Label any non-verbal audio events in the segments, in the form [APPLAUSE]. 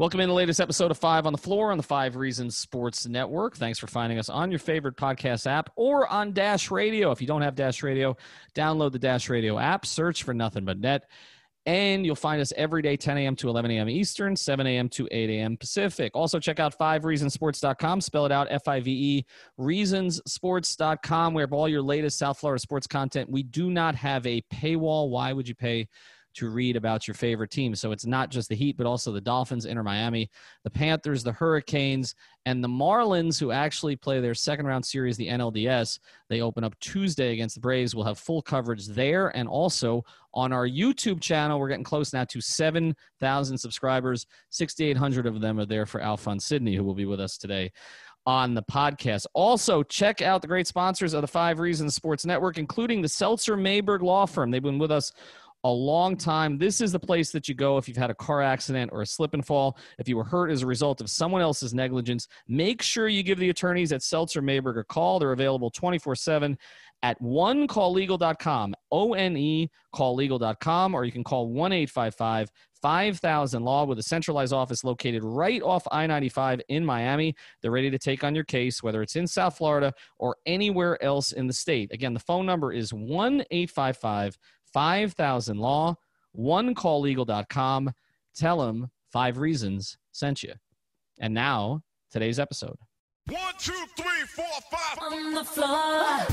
Welcome in the latest episode of Five on the Floor on the Five Reasons Sports Network. Thanks for finding us on your favorite podcast app or on Dash Radio. If you don't have Dash Radio, download the Dash Radio app, search for Nothing But Net, and you'll find us every day 10 a.m. to 11 a.m. Eastern, 7 a.m. to 8 a.m. Pacific. Also, check out 5reasonsports.com. Spell it out F I V E, reasonsports.com. We have all your latest South Florida sports content. We do not have a paywall. Why would you pay? To read about your favorite team. So it's not just the Heat, but also the Dolphins, Inter Miami, the Panthers, the Hurricanes, and the Marlins, who actually play their second round series, the NLDS. They open up Tuesday against the Braves. We'll have full coverage there and also on our YouTube channel. We're getting close now to 7,000 subscribers. 6,800 of them are there for Alphonse Sidney, who will be with us today on the podcast. Also, check out the great sponsors of the Five Reasons Sports Network, including the Seltzer Mayberg Law Firm. They've been with us a long time. This is the place that you go if you've had a car accident or a slip and fall, if you were hurt as a result of someone else's negligence. Make sure you give the attorneys at Seltzer Mayberg a call. They're available 24 7 at onecalllegal.com, O N E calllegal.com, or you can call 1 855 5000 Law with a centralized office located right off I 95 in Miami. They're ready to take on your case, whether it's in South Florida or anywhere else in the state. Again, the phone number is 1 855 5000 Law, onecalllegal.com. Tell them five reasons sent you. And now, today's episode. One, two, three, four, five. On the floor.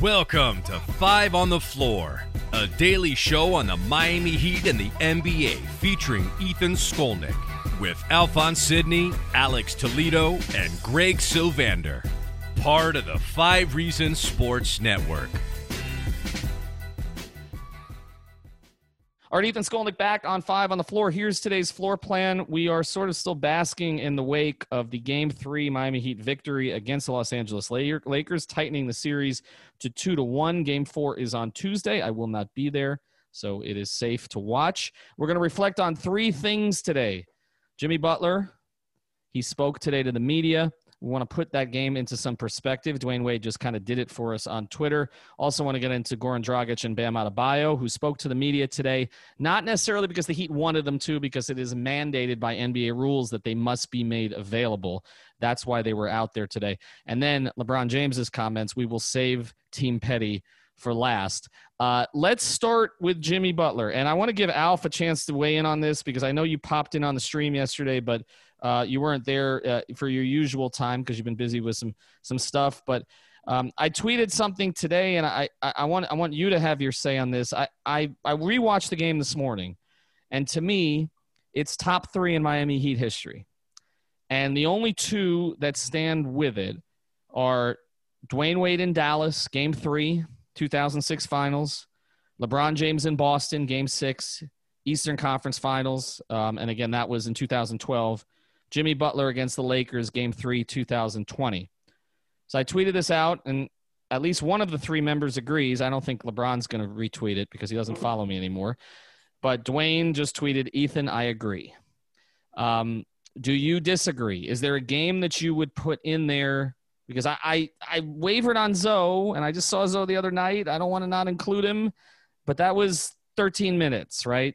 Welcome to Five on the Floor, a daily show on the Miami Heat and the NBA featuring Ethan Skolnick with Alphonse Sidney, Alex Toledo, and Greg Sylvander. Part of the Five Reasons Sports Network. Right, Ethan Skolnick back on five on the floor. Here's today's floor plan. We are sort of still basking in the wake of the Game Three Miami Heat victory against the Los Angeles Lakers, tightening the series to two to one. Game Four is on Tuesday. I will not be there, so it is safe to watch. We're going to reflect on three things today. Jimmy Butler, he spoke today to the media. We want to put that game into some perspective. Dwyane Wade just kind of did it for us on Twitter. Also want to get into Goran Dragic and Bam Adebayo, who spoke to the media today, not necessarily because the Heat wanted them to, because it is mandated by NBA rules that they must be made available. That's why they were out there today. And then LeBron James's comments, we will save Team Petty for last. Uh, let's start with Jimmy Butler. And I want to give Alf a chance to weigh in on this because I know you popped in on the stream yesterday, but – uh, you weren't there uh, for your usual time because you've been busy with some some stuff. But um, I tweeted something today, and I, I, I want I want you to have your say on this. I, I I rewatched the game this morning, and to me, it's top three in Miami Heat history, and the only two that stand with it are Dwyane Wade in Dallas, Game Three, 2006 Finals. LeBron James in Boston, Game Six, Eastern Conference Finals, um, and again that was in 2012. Jimmy Butler against the Lakers, game three, 2020. So I tweeted this out, and at least one of the three members agrees. I don't think LeBron's going to retweet it because he doesn't follow me anymore. But Dwyane just tweeted, Ethan, I agree. Um, do you disagree? Is there a game that you would put in there? Because I, I, I wavered on Zo, and I just saw Zo the other night. I don't want to not include him, but that was 13 minutes, right?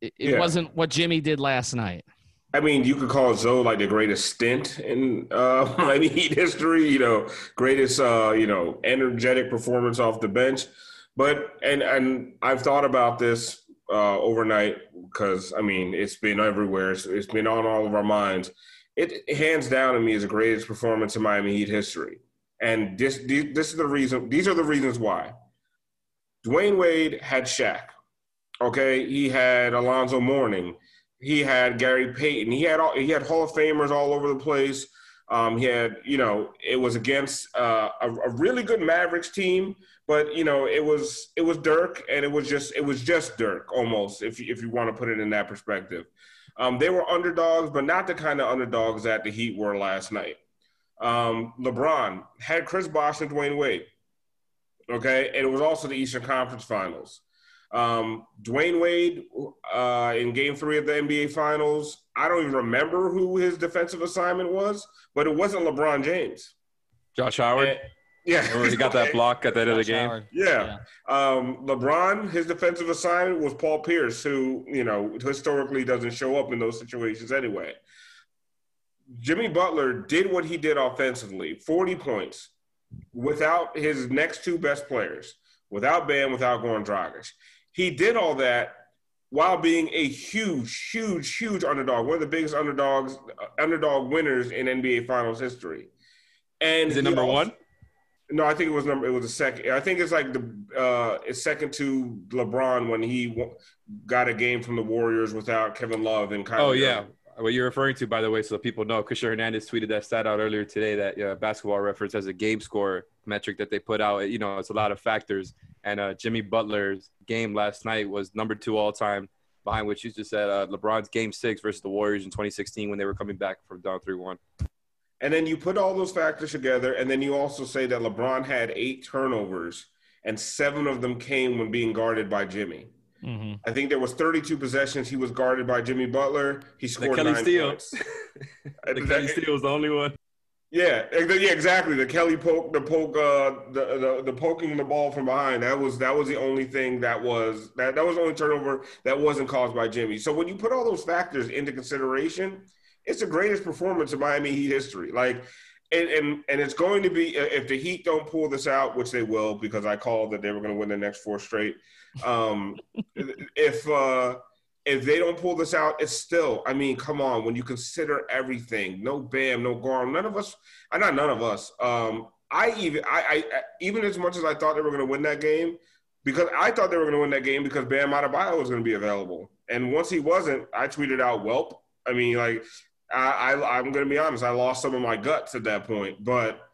It, it yeah. wasn't what Jimmy did last night. I mean, you could call Zo like the greatest stint in uh, [LAUGHS] Miami Heat history. You know, greatest uh, you know energetic performance off the bench. But and and I've thought about this uh, overnight because I mean it's been everywhere. It's, it's been on all of our minds. It hands down to me is the greatest performance in Miami Heat history. And this this is the reason. These are the reasons why. Dwyane Wade had Shaq. Okay, he had Alonzo Mourning he had Gary Payton. He had all, he had Hall of Famers all over the place. Um, he had, you know, it was against uh, a, a, really good Mavericks team, but you know, it was it was Dirk, and it was just it was just Dirk almost, if you, if you want to put it in that perspective. Um, they were underdogs, but not the kind of underdogs that the Heat were last night. Um, LeBron had Chris Bosh and Dwyane Wade. Okay, and it was also the Eastern Conference Finals. Um, Dwyane Wade uh, in Game Three of the NBA Finals. I don't even remember who his defensive assignment was, but it wasn't LeBron James. Josh Howard. And, Yeah, Remember he got that [LAUGHS] block at the end of the game. Howard. Yeah. Um, LeBron, his defensive assignment was Paul Pierce, who, you know, historically doesn't show up in those situations anyway. Jimmy Butler did what he did offensively 40 points without his next two best players, without Bam, without Goran Dragic. He did all that while being a huge, huge, huge underdog, one of the biggest underdogs, uh, underdog winners in NBA Finals history. And Is it number also- one? no, I think it was number. It was a second. I think it's like the uh, it's second to LeBron when he w- got a game from the Warriors without Kevin Love and Kyrie. Oh yeah, what you're referring to, by the way, so people know. Christian Hernandez tweeted that stat out earlier today. That uh, basketball reference has a game score metric that they put out. You know, it's a lot of factors. And uh, Jimmy Butler's game last night was number two all time, behind what you just said uh, LeBron's game six versus the Warriors in 2016 when they were coming back from down three one. And then you put all those factors together, and then you also say that LeBron had eight turnovers, and seven of them came when being guarded by Jimmy. Mhm. I think there was 32 possessions he was guarded by Jimmy Butler. He The scored Kelly nine steal. points. [LAUGHS] the Kelly steal was the only one. Yeah, yeah, exactly. The Kelly poke, the poke, uh, the, the the poking the ball from behind. That was that was the only thing that was that that was the only turnover that wasn't caused by Jimmy. So when you put all those factors into consideration, it's the greatest performance in Miami Heat history. Like, and and and it's going to be if the Heat don't pull this out, which they will, because I called that they were going to win the next four straight. Um, [LAUGHS] if uh, if they don't pull this out, it's still. I mean, come on. When you consider everything, no Bam, no Goran, none of us. I not none of us. Um, I even I, I even as much as I thought they were going to win that game, because I thought they were going to win that game because Bam Adebayo was going to be available, and once he wasn't, I tweeted out, "Welp." I mean, like I, I I'm going to be honest, I lost some of my guts at that point, but.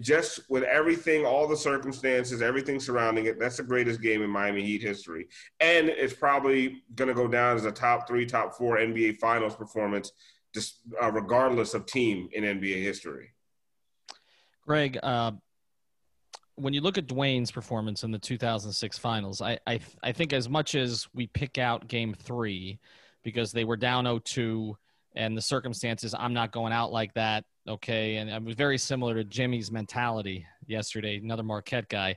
Just with everything, all the circumstances, everything surrounding it, that's the greatest game in Miami Heat history and it's probably going to go down as a top three, top four NBA Finals performance, just uh, regardless of team in NBA history. Greg, uh, when you look at Dwyane's performance in the 2006 finals, I, I, I think as much as we pick out game three because they were down 0 2 and the circumstances, I'm not going out like that. Okay. And it was very similar to Jimmy's mentality yesterday, another Marquette guy.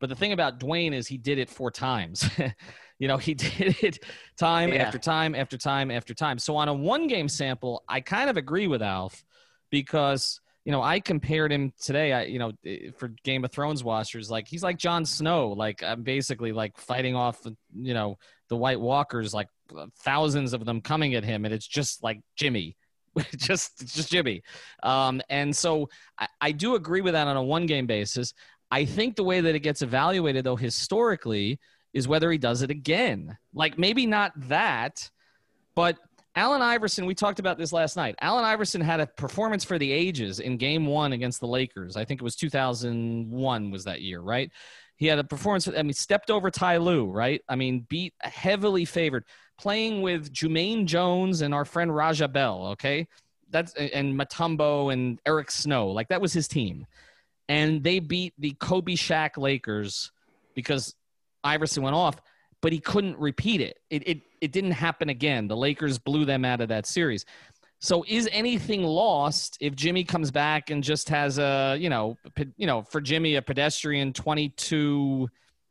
But the thing about Dwyane is he did it four times. [LAUGHS] you know, he [LAUGHS] did it time Yeah. after time after time after time. So on a one game sample, I kind of agree with Alf because you know I compared him today. I you know eh, for Game of Thrones watchers, like he's like Jon Snow. Like I'm basically like fighting off you know the White Walkers, like thousands of them coming at him, and it's just like Jimmy. [LAUGHS] just just Jimmy. Um, and so I, I do agree with that on a one game basis. I think the way that it gets evaluated though historically is whether he does it again. Like maybe not that, but Allen Iverson, we talked about this last night. Allen Iverson had a performance for the ages in game one against the Lakers. I think it was 2001 was that year, right? He had a performance, I mean, stepped over Ty Lue, right? I mean, beat heavily favored, playing with Jumaine Jones and our friend Raja Bell, okay? That's and Mutombo and Eric Snow. Like that was his team. And they beat the Kobe Shaq Lakers because Iverson went off, but he couldn't repeat it. It it it didn't happen again. The Lakers blew them out of that series. So is anything lost if Jimmy comes back and just has a, you know, you know, for Jimmy a pedestrian 22,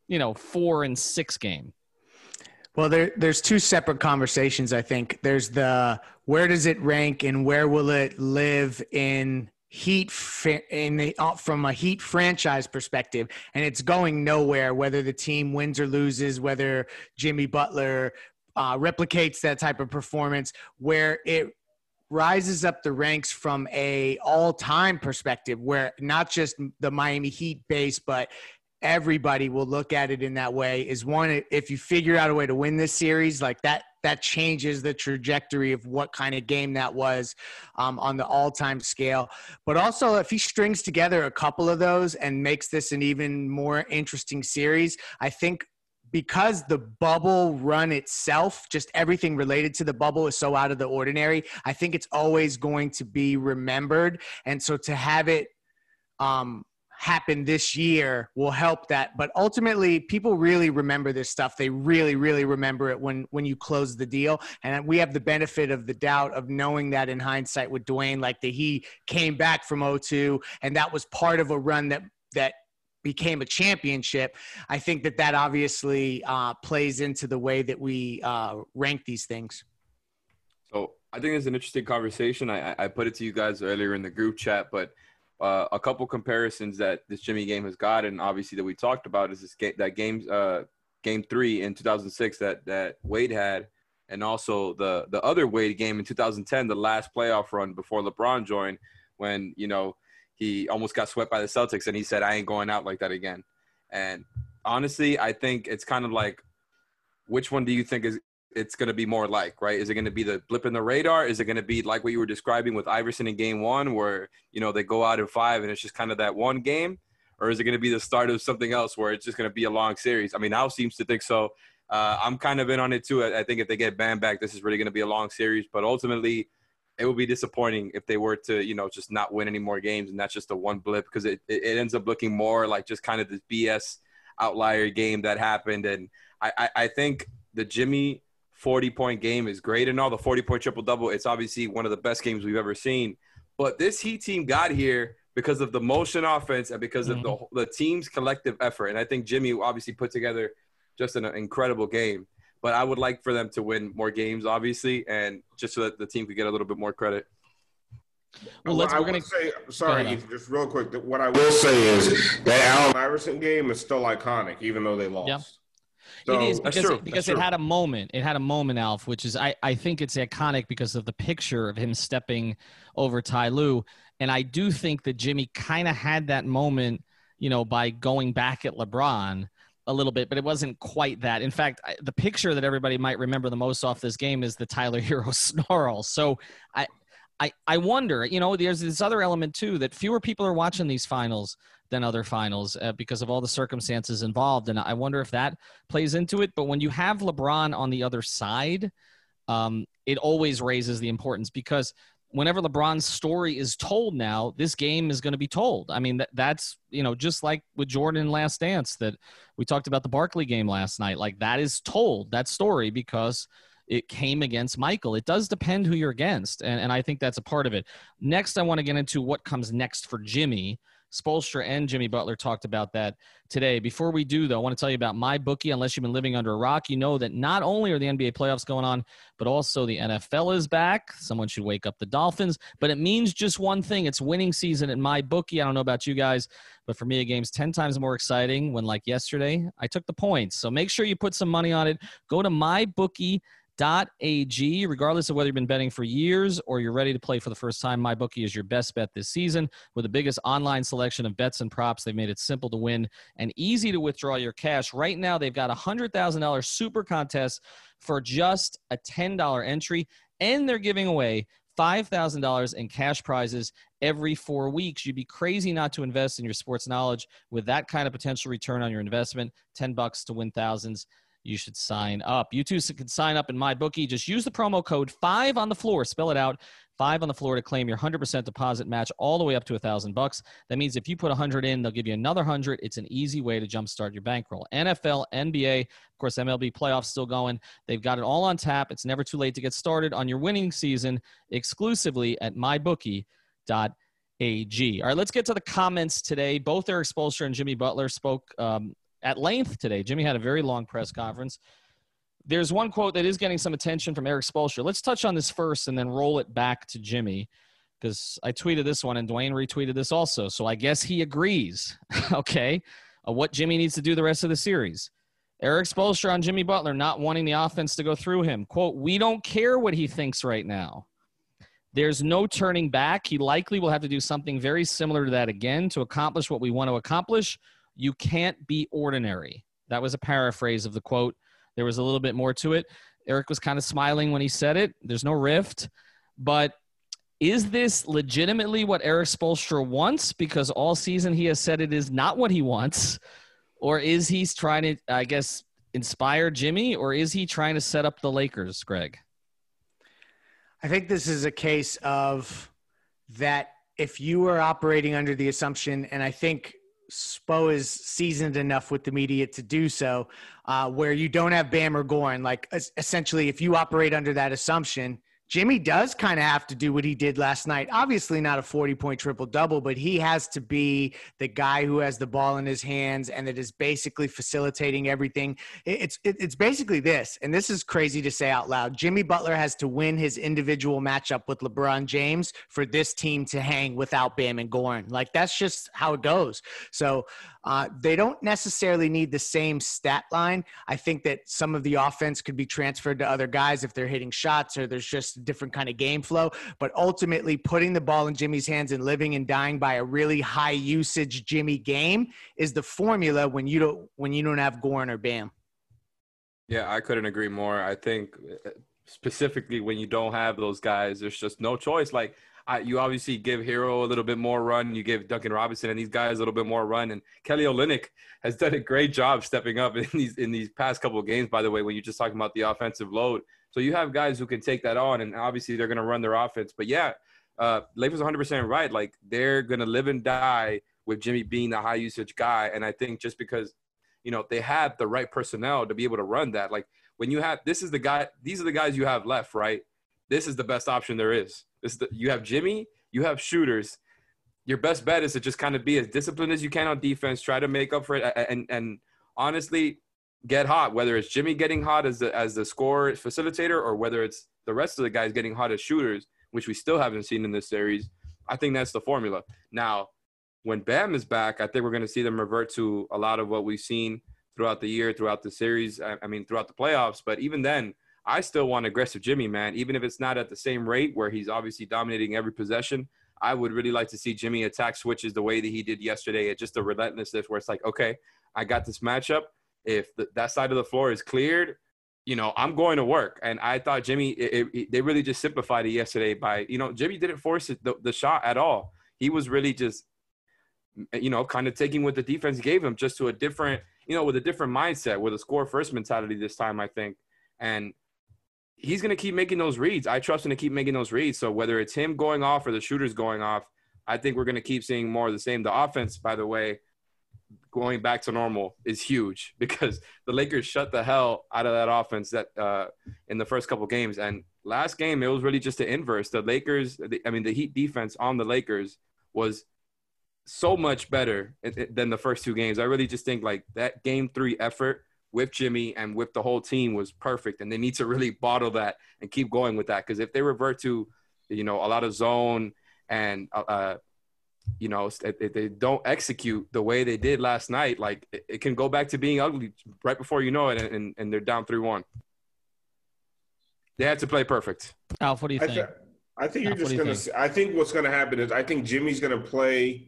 you know, 4 and 6 game. Well, there, there's two separate conversations. I think there's the where does it rank and where will it live in Heat in the, uh, from a Heat franchise perspective, and it's going nowhere. Whether the team wins or loses, whether Jimmy Butler uh, replicates that type of performance, where it rises up the ranks from a all-time perspective, where not just the Miami Heat base, but everybody will look at it in that way is one if you figure out a way to win this series like that that changes the trajectory of what kind of game that was um, on the all-time scale but also if he strings together a couple of those and makes this an even more interesting series i think because the bubble run itself, just everything related to the bubble is so out of the ordinary, I think it's always going to be remembered. And so to have it um, happen this year will help that. But ultimately, people really remember this stuff. They really, really remember it when when you close the deal. And we have the benefit of the doubt of knowing that in hindsight with Dwyane, like that he came back from 02 and that was part of a run that that became a championship. I think that that obviously uh, plays into the way that we uh, rank these things. So I think it's an interesting conversation. I, I put it to you guys earlier in the group chat, but uh, a couple comparisons that this Jimmy game has got, and obviously that we talked about is this game that game uh, game three in 2006 that that Wade had, and also the the other Wade game in 2010, the last playoff run before LeBron joined, when you know he almost got swept by the Celtics, and he said, "I ain't going out like that again." And honestly, I think it's kind of like, which one do you think is it's going to be more like, right? Is it going to be the blip in the radar? Is it going to be like what you were describing with Iverson in game one, where, you know, they go out in five and it's just kind of that one game? Or is it going to be the start of something else where it's just going to be a long series? I mean, Al seems to think so. Uh, I'm kind of in on it too. I think if they get Bam back, this is really going to be a long series. But ultimately, it would be disappointing if they were to, you know, just not win any more games and that's just a one blip because it, it ends up looking more like just kind of this BS outlier game that happened. And I, I, I think the Jimmy 40 point game is great and all. The 40 point triple double, it's obviously one of the best games we've ever seen. But this Heat team got here because of the motion offense and because mm-hmm. of the, the team's collective effort. And I think Jimmy obviously put together just an incredible game. But I would like for them to win more games, obviously, and just so that the team could get a little bit more credit. Well, let's. I we're gonna say sorry, Ethan, just real quick. What I will say is that Allen Iverson game is still iconic, even though they lost. Yeah. So, it is because, it, because it had a moment. It had a moment, Alf, which is I, I think it's iconic because of the picture of him stepping over Ty Lue. And I do think that Jimmy kind of had that moment, you know, by going back at LeBron a little bit, but it wasn't quite that. In fact, I, the picture that everybody might remember the most off this game is the Tyler [LAUGHS] Herro snarl. So I, I, I wonder, you know, there's this other element too that fewer people are watching these finals than other finals uh, because of all the circumstances involved. And I wonder if that plays into it. But when you have LeBron on the other side, um, it always raises the importance because whenever LeBron's story is told now, this game is going to be told. I mean, that, that's, you know, just like with Jordan Last Dance that we talked about the Barkley game last night. Like that is told, that story, because it came against Michael. It does depend who you're against. And, and I think that's a part of it. Next, I want to get into what comes next for Jimmy Spoelstra and Jimmy Butler talked about that today. Before we do, though, I want to tell you about my bookie. Unless you've been living under a rock, you know that not only are the NBA playoffs going on, but also the NFL is back. Someone should wake up the Dolphins. But it means just one thing: it's winning season at my bookie. I don't know about you guys, but for me, a game's ten times more exciting when, like yesterday, I took the points. So make sure you put some money on it. Go to my bookie ag regardless of whether you've been betting for years or you're ready to play for the first time mybookie is your best bet this season with the biggest online selection of bets and props they've made it simple to win and easy to withdraw your cash right now they've got a $100000 super contest for just a $10 entry and they're giving away $5,000 in cash prizes every four weeks. You'd be crazy not to invest in your sports knowledge with that kind of potential return on your investment. 10 bucks to win thousands you should sign up. You too can sign up in my bookie. Just use the promo code five on the floor. Spell it out. Five on the floor to claim your 100% deposit match all the way up to a thousand bucks. That means if you put a hundred in, they'll give you another hundred. It's an easy way to jumpstart your bankroll. NFL, NBA, of course, MLB playoffs still going. They've got it all on tap. It's never too late to get started on your winning season exclusively at mybookie.ag. All right, let's get to the comments today. Both Erik Spoelstra and Jimmy Butler spoke um, at length today. Jimmy had a very long press conference. There's one quote that is getting some attention from Erik Spoelstra. Let's touch on this first and then roll it back to Jimmy because I tweeted this one and Dwyane retweeted this also. So I guess he agrees, [LAUGHS] okay, of what Jimmy needs to do the rest of the series. Erik Spoelstra on Jimmy Butler not wanting the offense to go through him. Quote, we don't care what he thinks right now. There's no turning back. He likely will have to do something very similar to that again to accomplish what we want to accomplish. You can't be ordinary. That was a paraphrase of the quote. There was a little bit more to it. Erik was kind of smiling when he said it. There's no rift. But is this legitimately what Erik Spoelstra wants? Because all season he has said it is not what he wants. Or is he trying to, I guess, inspire Jimmy? Or is he trying to set up the Lakers, Greg? I think this is a case of that if you are operating under the assumption, and I think Spo is seasoned enough with the media to do so, uh, where you don't have Bam or Goran. Like essentially, if you operate under that assumption, Jimmy does kind of have to do what he did last night. Obviously, not a 40 point triple double, but he has to be the guy who has the ball in his hands and that is basically facilitating everything. It's, it's basically this, and this is crazy to say out loud. Jimmy Butler has to win his individual matchup with LeBron James for this team to hang without Bam and Goran. Like, that's just how it goes. So, uh, they don't necessarily need the same stat line. I think that some of the offense could be transferred to other guys if they're hitting shots or there's just a different kind of game flow. But ultimately, putting the ball in Jimmy's hands and living and dying by a really high usage Jimmy game is the formula when you don't when you don't have Goran or Bam. Yeah, I couldn't agree more. I think uh, specifically when you don't have those guys, there's just no choice. Like I, you obviously give Herro a little bit more run. You give Duncan Robinson and these guys a little bit more run. And Kelly Olynyk has done a great job stepping up [LAUGHS] in these in these past couple of games. By the way, when you're just talking about the offensive load, so you have guys who can take that on, and obviously they're going to run their offense. But yeah, uh, Leif was 100 percent right. Like they're going to live and die with Jimmy being the high usage guy. And I think just because you know they have the right personnel to be able to run that, like when you have this is the guy, these are the guys you have left, right? This is the best option there is. This is the, you have Jimmy, you have shooters. Your best bet is to just kind of be as disciplined as you can on defense. Try to make up for it, and and honestly, get hot. Whether it's Jimmy getting hot as the as the score facilitator, or whether it's the rest of the guys getting hot as shooters, which we still haven't seen in this series. I think that's the formula. Now, when Bam is back, I think we're going to see them revert to a lot of what we've seen throughout the year, throughout the series. I, I mean, throughout the playoffs. But even then, I still want aggressive Jimmy, man. Even if it's not at the same rate where he's obviously dominating every possession, I would really like to see Jimmy attack switches the way that he did yesterday. It's just a relentlessness where it's like, okay, I got this matchup. If that side of the floor is cleared, you know, I'm going to work. And I thought Jimmy, it, it, they really just simplified it yesterday by, you know, Jimmy didn't force it, the, the shot at all. He was really just, you know, kind of taking what the defense gave him just to a different, you know, with a different mindset, with a score first mentality this time, I think. And he's going to keep making those reads. I trust him to keep making those reads. So whether it's him going off or the shooters going off, I think we're going to keep seeing more of the same. The offense, by the way, going back to normal is huge [LAUGHS] because the Lakers shut the hell out of that offense that uh, in the first couple games. And last game, it was really just the inverse. The Lakers, I mean, the Heat defense on the Lakers was so much better than the first two games. I really just think like that game three effort with Jimmy and with the whole team was perfect. And they need to really bottle that and keep going with that. Because if they revert to, you know, a lot of zone and, uh, uh you know, if they don't execute the way they did last night, like it, it can go back to being ugly right before you know it, and, and, and they're down 3 1. They had to play perfect. Alf, what do you think? I, th- I think you're Alf, just going to, I think what's going to happen is I think Jimmy's going to play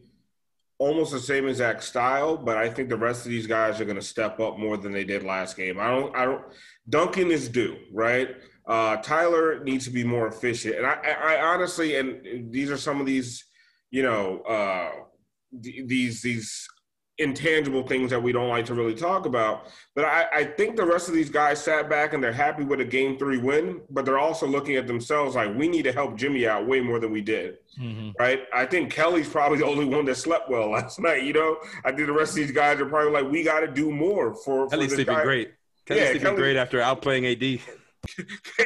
almost the same exact style, but I think the rest of these guys are going to step up more than they did last game. I don't, I don't, Duncan is due, right? Uh, Tyler needs to be more efficient. And I, I, I honestly, and these are some of these, you know, uh, these, these intangible things that we don't like to really talk about. But I, I, think the rest of these guys sat back and they're happy with a game three win, but they're also looking at themselves like we need to help Jimmy out way more than we did. Mm-hmm. Right. I think Kelly's probably the only one that slept well [LAUGHS] last night. You know, I think the rest of these guys are probably like, we got to do more for. Kelly's for sleeping guy. great. Kelly's yeah, sleeping Kelly, great after outplaying AD. [LAUGHS]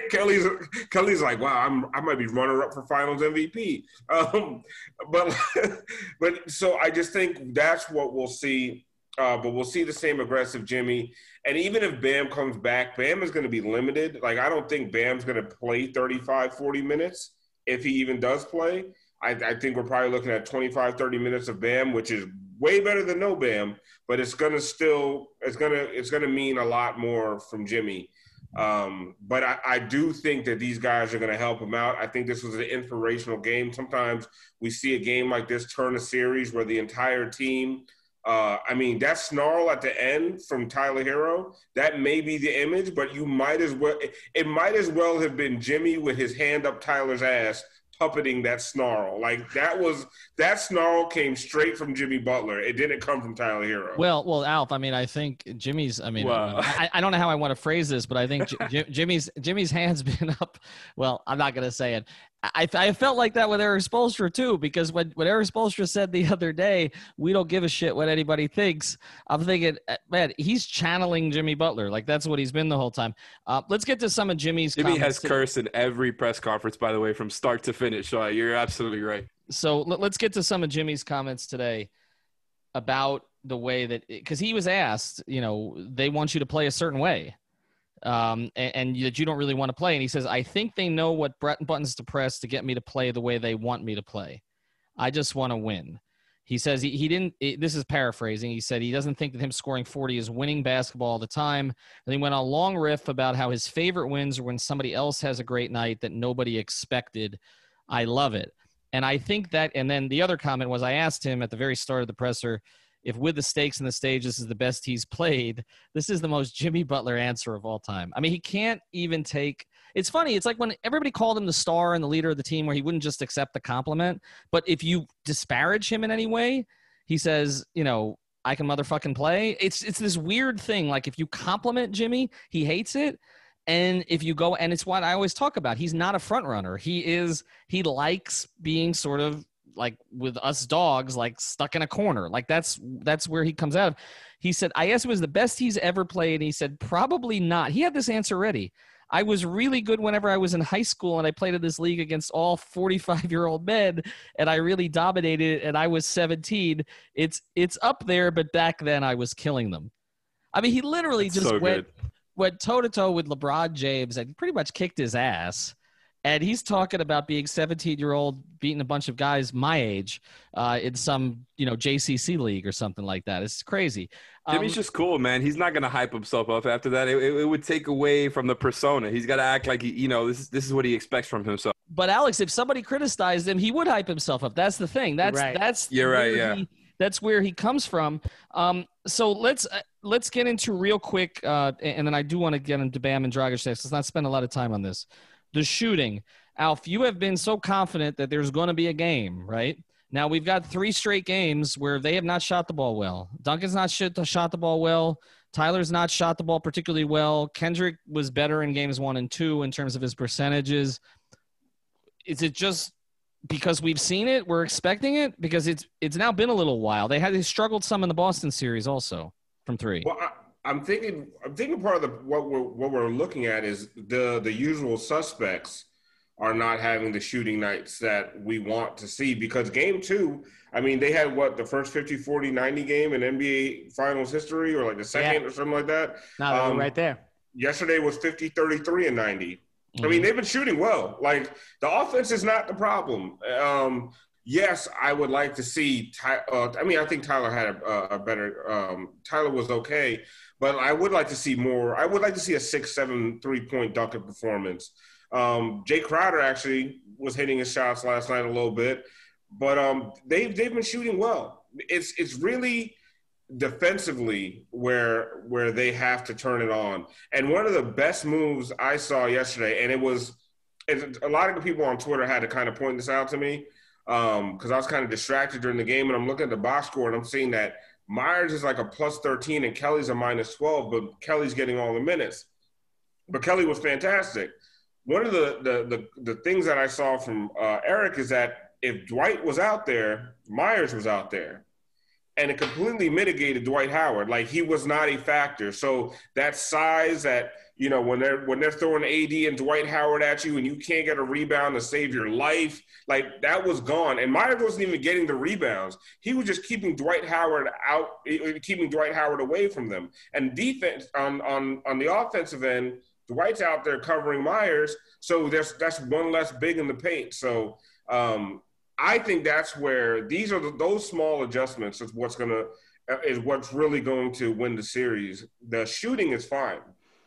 Kelly's Kelly's like, wow, I'm I might be runner up for Finals MVP. Um, but [LAUGHS] but so I just think that's what we'll see. Uh, but we'll see the same aggressive Jimmy. And even if Bam comes back, Bam is going to be limited. Like, I don't think Bam's going to play 35, 40 minutes if he even does play. I, I, think we're probably looking at 25, 30 minutes of Bam, which is way better than no Bam, but it's going to still, it's going to, it's going to mean a lot more from Jimmy. Um, but I, I, do think that these guys are going to help him out. I think this was an inspirational game. Sometimes we see a game like this turn a series where the entire team. Uh, I mean, that snarl at the end from Tyler Herro, that may be the image, but you might as well. It might as well have been Jimmy with his hand up Tyler's ass puppeting that snarl. Like that was that snarl came straight from Jimmy Butler. It didn't come from Tyler Herro. Well, well, Alf. I mean, I think Jimmy's. I mean, I, I, don't know how I want to phrase this, but I think J- Jimmy's Jimmy's hands [LAUGHS] been up. Well, I'm not going to say it I, I felt like that with Erik Spoelstra too, because when, when Erik Spoelstra said the [LAUGHS] other day, we don't give a shit what anybody thinks, I'm thinking, uh, man, he's channeling Jimmy Butler. Like that's what he's been the whole time. Uh, let's get to some of Jimmy's. Jimmy has cursed in every press conference, by the way, from start to finish. So you're absolutely right. So let, let's get to some of Jimmy's comments today about the way that, because he was asked, you know, they want you to play a certain way um, and, and that you don't really want to play. And he says, I think they know what buttons to press to get me to play the way they want me to play. I just want to win. He says he, he didn't, this is paraphrasing. He said he doesn't think that him scoring 40 is winning basketball all the time. And he went on a long riff about how his favorite wins are when somebody else has a great night that nobody expected. I love it. And I think that, and then the other comment was I asked him at the very start of the presser, if with the stakes and the stage this is the best he's played, this is the most Jimmy Butler answer of all time. I mean, he can't even take. It's funny. It's like when everybody called him the star and the leader of the team, where he wouldn't just accept the compliment. But if you disparage him in any way, he says, you know, I can motherfucking play. It's it's this weird thing. Like if you compliment Jimmy, he hates it. And if you go, and it's what I always talk about. He's not a front runner. He is. He likes being sort of like with us dogs like stuck in a corner. Like that's that's where he comes out of. He said i asked him was the best he's ever played. And he said probably not. He had this answer ready. I was really good whenever i was in high school and i played in this league against all 45 year old men and i really dominated and i was 17 it's it's up there but back then i was killing them. I mean he literally that's just so went went toe to toe with lebron james and pretty much kicked his ass and he's talking about being 17 year old beating a bunch of guys my age uh, in some you know jcc league or something like that. It's crazy. Um, jimmy's just cool man. He's not gonna hype himself up after that. It, it, it would take away from the persona. He's got to act like he you know this is this is what he expects from himself. But alex if somebody criticized him he would hype himself up. That's the thing. That's right. that's you're right yeah. he, that's where he comes from. Um, so let's uh, let's get into real quick uh, and then i do want to get into bam and dragic next. Let's not spend a lot of time on this the shooting. Alf, you have been so confident that there's going to be a game, right? Now we've got three straight games where they have not shot the ball well. Duncan's not shot the ball well. Tyler's not shot the ball particularly well. Kendrick was better in games one and two in terms of his percentages. Is it just because we've seen it, we're expecting it? Because it's it's now been a little while. They had they struggled some in the Boston series also from three. Well, I- I'm thinking. I'm thinking part of the what we're what we're looking at is the the usual suspects are not having the shooting nights that we want to see because game two, I mean, they had what the first 50, 40, 90 game in NBA finals history or like the second yeah. or something like that. Now um, right there. Yesterday was 50, 33 and 90. Mm-hmm. I mean, mm-hmm. they've been shooting well. Like the offense is not the problem. Um, yes, I would like to see. Ty- uh, I mean, I think Tyler had a, a better. Um, Tyler was okay, but I would like to see more. I would like to see a six, seven, three point Duncan performance. Um, Jae Crowder actually was hitting his shots last night a little bit, but um, they've they've been shooting well. It's it's really defensively where where they have to turn it on. And one of the best moves I saw yesterday, and it was, a lot of the people on Twitter had to kind of point this out to me because um, I was kind of distracted during the game, and I'm looking at the box score and I'm seeing that Meyers is like a plus 13 and Kelly's a minus 12, but Kelly's getting all the minutes. But Kelly was fantastic. One of the the the, the things that I saw from uh, Erik is that if Dwight was out there, Meyers was out there, and it completely mitigated Dwight Howard. Like he was not a factor. So that size that you know, when they're when they're throwing AD and Dwight Howard at you and you can't get a rebound to save your life, like that was gone. And Meyers wasn't even getting the rebounds. He was just keeping Dwight Howard out, eh, eh, keeping Dwight Howard away from them. And defense on on on the offensive end, Dwight's out there covering Meyers, so there's that's one less big in the paint. So um, I think that's where these are the, those small adjustments is what's gonna eh, is what's really going to win the series. The shooting is fine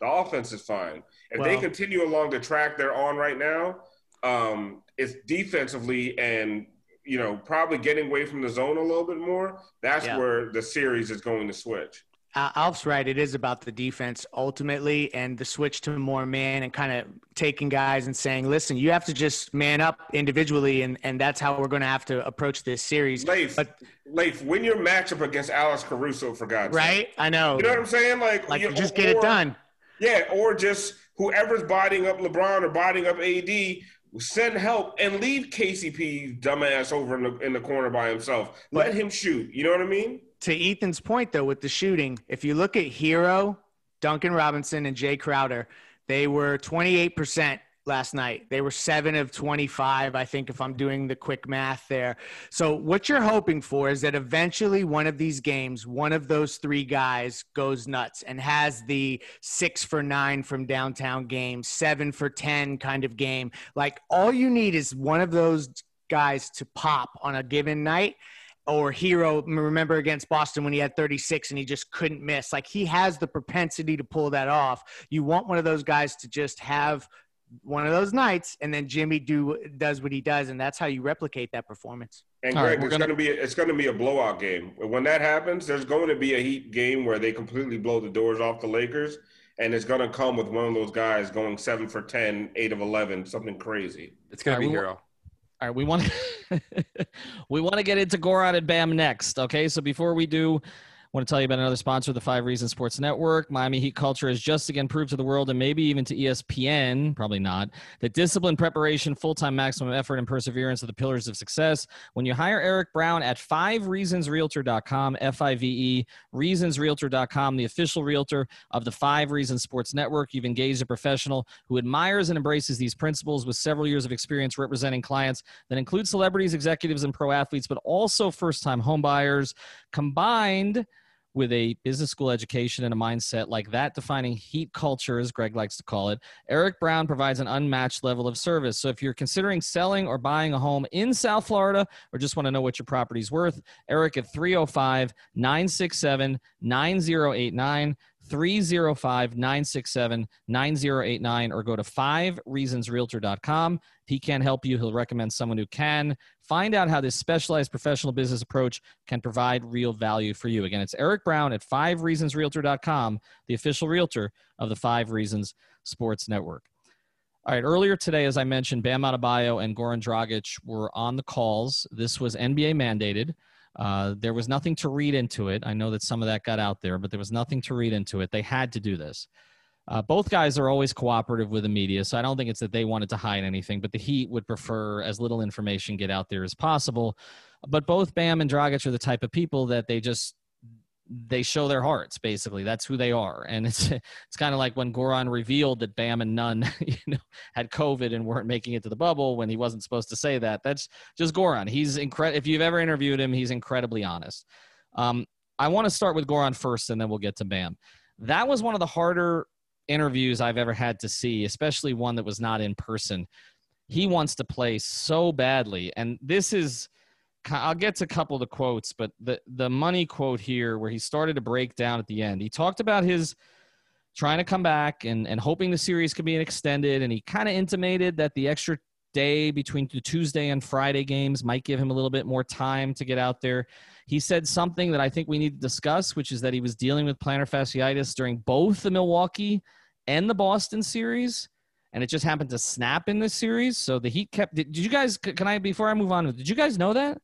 the offense is fine. If well, they continue along the track they're on right now, um, it's defensively and you know probably getting away from the zone a little bit more. That's yeah. where the series is going to switch. Alf's right. It is about the defense ultimately, and the switch to more man and kind of taking guys and saying, "Listen, you have to just man up individually," and and that's how we're going to have to approach this series. Leif, but, Leif, win your matchup against Alex Caruso for God's right? sake. I know. You know what I'm saying? Like, like you, just get it done. Yeah, or just whoever's bodying up LeBron or bodying up AD, send help and leave KCP dumbass over in the in the corner by himself. Let him shoot. You know what I mean? To Ethan's point though, with the shooting, if you look at Herro, Duncan Robinson, and Jae Crowder, they were 28% last night. They were seven of 25, I think, if I'm doing the quick math there. So, what you're hoping for is that eventually one of these games, one of those three guys goes nuts and has the six for nine from downtown game, seven for 10 kind of game. Like, all you need is one of those guys to pop on a given night or herro remember against boston when he had 36 and he just couldn't miss like he has the propensity to pull that off you want one of those guys to just have one of those nights, and then Jimmy do does what he does, and that's how you replicate that performance. And Greg, right, it's gonna, gonna be it's gonna be a blowout game. When that happens, there's going to be a Heat game where they completely blow the doors off the Lakers, and it's gonna come with one of those guys going seven for 10, 8 of eleven, something crazy. It's gonna be herro. All right, we want to [LAUGHS] we want to get into Goran and Bam next. Okay, so before we do, want to tell you about another sponsor the Five Reasons Sports Network. Miami Heat culture has just again proved to the world and maybe even to ESPN, probably not, that discipline, preparation, full time maximum effort, and perseverance are the pillars of success. When you hire Eric Brown at fivereasonsrealtor.com, F I V E, reasonsrealtor.com, the official realtor of the Five Reasons Sports Network, you've engaged a professional who admires and embraces these principles with several years of experience representing clients that include celebrities, executives, and pro athletes, but also first time homebuyers combined with a business school education and a mindset like that, defining heat culture, as Greg likes to call it, Eric Brown provides an unmatched level of service. So if you're considering selling or buying a home in South Florida or just want to know what your property's worth, Eric at 305 967 9089. 305 967 9089 or go to 5reasonsrealtor.com. If he can't help you, he'll recommend someone who can. Find out how this specialized professional business approach can provide real value for you. Again, it's Eric Brown at 5reasonsrealtor.com, the official realtor of the 5 Reasons Sports Network. All right, earlier today, as I mentioned, Bam Adebayo and Goran Dragic were on the calls. This was NBA mandated. Uh, there was nothing to read into it. I know that some of that got out there, but there was nothing to read into it. They had to do this. Uh, both guys are always cooperative with the media, so I don't think it's that they wanted to hide anything, but the Heat would prefer as little information get out there as possible. But both Bam and Dragic are the type of people that they just they show their hearts basically. That's who they are. And [LAUGHS] it's it's kind of like when goran revealed that bam and nunn [LAUGHS] you know had covid and weren't making it to the bubble when he wasn't supposed to say that. That's just goran he's incredible if you've ever interviewed him he's incredibly honest. Um, i want to start with goran first and then we'll get to bam. That was one of the harder interviews i've ever had to see especially one that was not in person. He wants to play so badly and this is I'll get to a couple of the quotes, but the the money quote here, where he started to break down at the end, he talked about his trying to come back and and hoping the series could be extended, and he kind of intimated that the extra day between the Tuesday and Friday games might give him a little bit more time to get out there. He said something that I think we need to discuss, which is that he was dealing with plantar fasciitis during both the Milwaukee and the Boston series and it just happened to snap in this series. So the Heat kept. Did, did, you guys? Can I before I move on? Did you guys know that?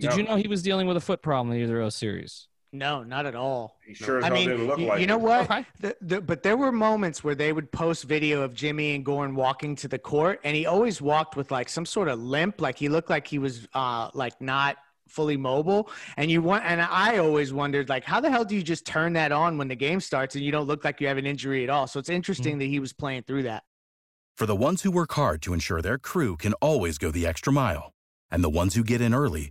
Did no. you know he was dealing with a foot problem in either of those series? No, not at all. He sure I mean, didn't look you, like you know it. what? Okay. The, the, but there were moments where they would post video of Jimmy and Goran walking to the court, and he always walked with like some sort of limp, like he looked like he was uh, like not fully mobile. And you want, and I always wondered like, how the hell do you just turn that on when the game starts and you don't look like you have an injury at all? So it's interesting mm-hmm. that he was playing through that. For the ones who work hard to ensure their crew can always go the extra mile, and the ones who get in early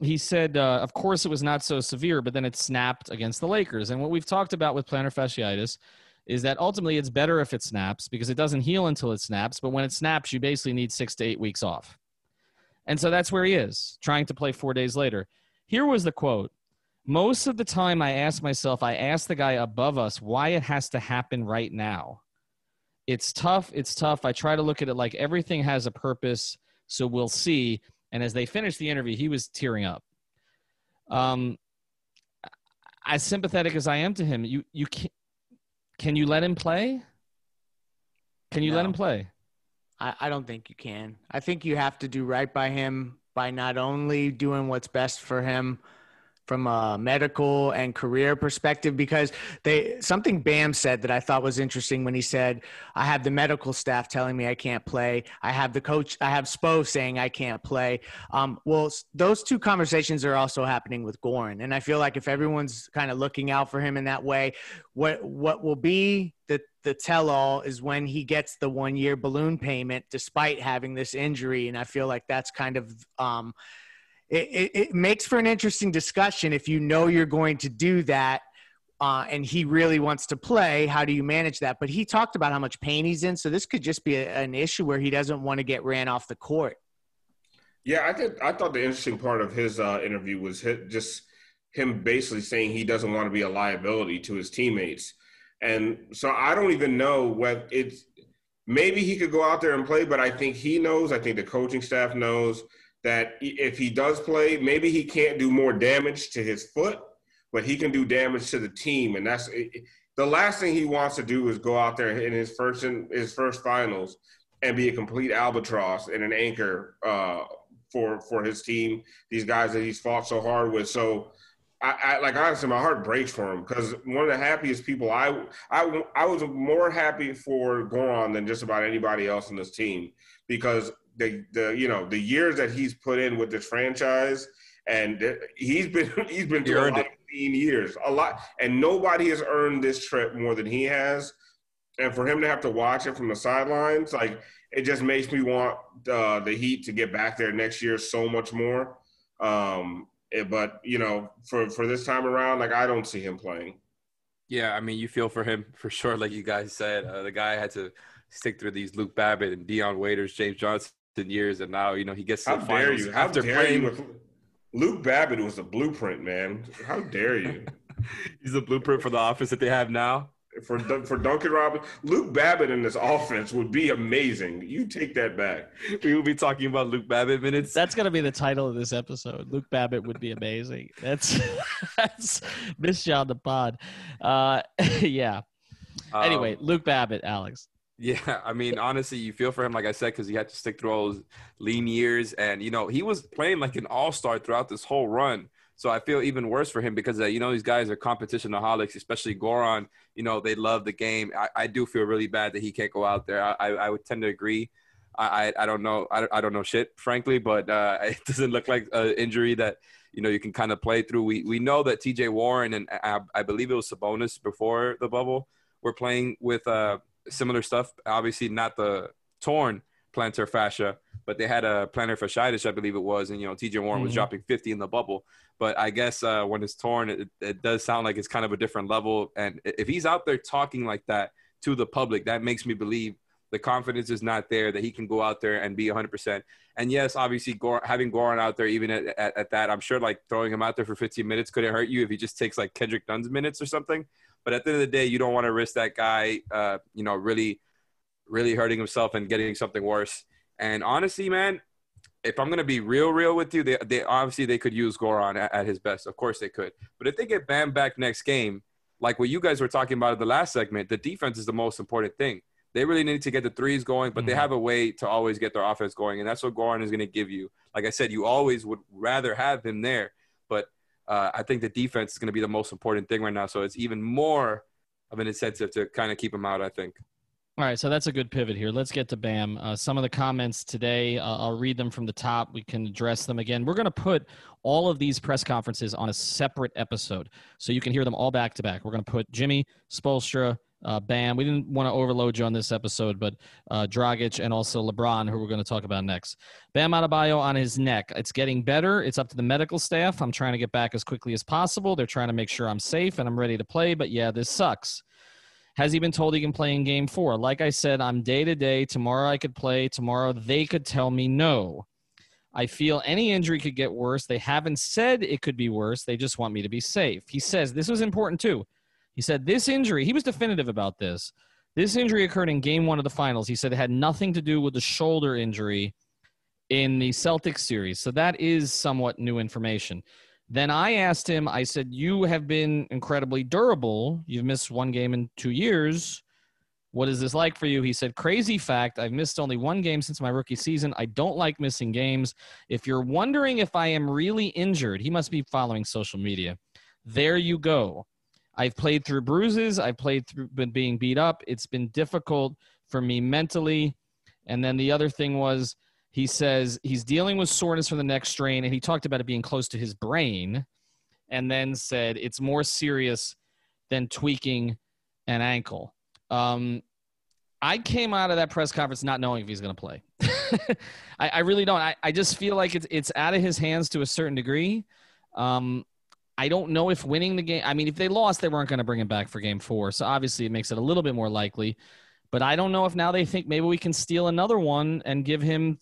He said, uh, of course, it was not so severe, but then it snapped against the Lakers. And what we've talked about with plantar fasciitis is that ultimately it's better if it snaps because it doesn't heal until it snaps. But when it snaps, you basically need six to eight weeks off. And so that's where he is, trying to play four days later. Here was the quote Most of the time, I ask myself, I ask the guy above us why it has to happen right now. It's tough. It's tough. I try to look at it like everything has a purpose. So we'll see. And as they finished the interview, he was tearing up. Um, as sympathetic as I am to him, you you can can you let him play? Can you let him play? I, I don't think you can. I think you have to do right by him by not only doing what's best for him from a medical and career perspective because they something Bam said that I thought was interesting when he said, I have the medical staff telling me I can't play. I have the coach, I have Spo saying I can't play. Um, well, those two conversations are also happening with Goran. And I feel like if everyone's kind of looking out for him in that way, what what will be the the tell all is when he gets the one year balloon payment despite having this injury. And I feel like that's kind of um, it, it, it makes for an interesting discussion if you know you're going to do that uh, and he really wants to play how do you manage that but he talked about how much pain he's in so this could just be a, an issue where he doesn't want to get ran off the court Yeah, I think I thought the interesting part of his uh, interview was hi- just him basically saying he doesn't want to be a liability to his teammates, and so I don't even know what it's. Maybe he could go out there and play, but I think he knows. I think the coaching staff knows that if he does play, maybe he can't do more damage to his foot, but he can do damage to the team, and that's the last thing he wants to do is go out there in his first in his first finals and be a complete albatross and an anchor uh, for for his team. These guys that he's fought so hard with. So, I, I like honestly, my heart breaks for him because one of the happiest people. I I I was more happy for Goran than just about anybody else in this team because the the you know the years that he's put in with this franchise. And he's been [LAUGHS] he's been He through a earned lot of mean years, a lot, and nobody has earned this trip more than he has. And for him to have to watch it from the sidelines, like it just makes me want uh, the Heat to get back there next year so much more. Um, it- but you know, for for this time around, like I don't see him playing. Yeah, I mean, you feel for him [LAUGHS] for sure. Like you guys said, uh, the guy had to stick through these Luke Babbitt and Dion Waiters, James Johnson years, and now you know he gets to How the dare finals you? How after dare playing. you? With, Luke Babbitt was a blueprint, man. How dare you? [LAUGHS] He's the blueprint for the offense that they have now. for for Duncan Robinson, Luke Babbitt in this offense would be amazing. You take that back. [LAUGHS] We will be talking about Luke Babbitt minutes. That's gonna be the title of this episode. Luke Babbitt would be amazing. [LAUGHS] That's that's miss you on the pod. Uh, yeah. Anyway, Um, Luke Babbitt, Alex. Yeah, I mean, honestly, you feel for him, like I said, because he had to stick through all those lean years, and you know he was playing like an all star throughout this whole run. So I feel even worse for him because uh, you know these guys are competition competitionaholics, especially Goran. You know they love the game. I, I do feel really bad that he can't go out there. I, I, I would tend to agree. I, I, don't know. I, I don't know shit, frankly, but uh, [LAUGHS] it doesn't look like an injury that you know you can kind of play through. We we know that T.J. Warren and I, I believe it was Sabonis before the bubble were playing with uh, similar stuff. Obviously, not the torn plantar fascia, but they had a plantar fasciitis, I believe it was, and you know T.J. Warren was Mhm. dropping 50 in the bubble. But I guess uh, when it's torn, it, it does sound like it's kind of a different level. And if he's out there talking like that to the public, that makes me believe the confidence is not there that he can go out there and be 100%. And yes, obviously, Gor- having Goran out there, even at, at, at that, I'm sure like throwing him out there for 15 minutes could it hurt you if he just takes like Kendrick Nunn's minutes or something. But at the end of the day, you don't want to risk that guy, uh, you know, really, really hurting himself and getting something worse. And honestly, man, if I'm gonna be real, real with you, they, they obviously they could use Goran at, at his best. Of course they could. But if they get Bam back next game, like what you guys were talking about in the last segment, the defense is the most important thing. They really need to get the threes going, but they Mhm. have a way to always get their offense going, and that's what Goran is going to give you. Like I said, you always would rather have him there, uh, I think the defense is going to be the most important thing right now. So it's even more of an incentive to kind of keep him out. I think. All right, so that's a good pivot here. Let's get to Bam. Uh, some of the comments today, uh, I'll read them from the top. We can address them again. We're going to put all of these press conferences on a separate episode so you can hear them all back to back. We're going to put Jimmy, Spoelstra, uh, Bam. We didn't want to overload you on this episode, but uh, Dragic and also LeBron, who we're going to talk about next. Bam Adebayo on his neck. It's getting better. It's up to the medical staff. I'm trying to get back as quickly as possible. They're trying to make sure I'm safe and I'm ready to play. But yeah, this sucks. Has he been told he can play in game four? Like I said, I'm day to day. Tomorrow I could play. Tomorrow they could tell me no. I feel any injury could get worse. They haven't said it could be worse. They just want me to be safe. He says this was important too. He said this injury, he was definitive about this. This injury occurred in game one of the finals. He said it had nothing to do with the shoulder injury in the Celtics series. So that is somewhat new information. Then I asked him, I said, You have been incredibly durable. You've missed one game in two years. What is this like for you? He said, Crazy fact. I've missed only one game since my rookie season. I don't like missing games. If you're wondering if I am really injured, he must be following social media. There you go. I've played through bruises. I've played through been being beat up. It's been difficult for me mentally. And then the other thing was he says he's dealing with soreness from the neck strain, and he talked about it being close to his brain, and then said it's more serious than tweaking an ankle. Um, I came out of that press conference not knowing if he's going to play. [LAUGHS] I, I, really don't. I, I just feel like it's it's out of his hands to a certain degree. Um, I don't know if winning the game. I mean, if they lost, they weren't going to bring him back for game four. So obviously, it makes it a little bit more likely. But I don't know if now they think maybe we can steal another one and give him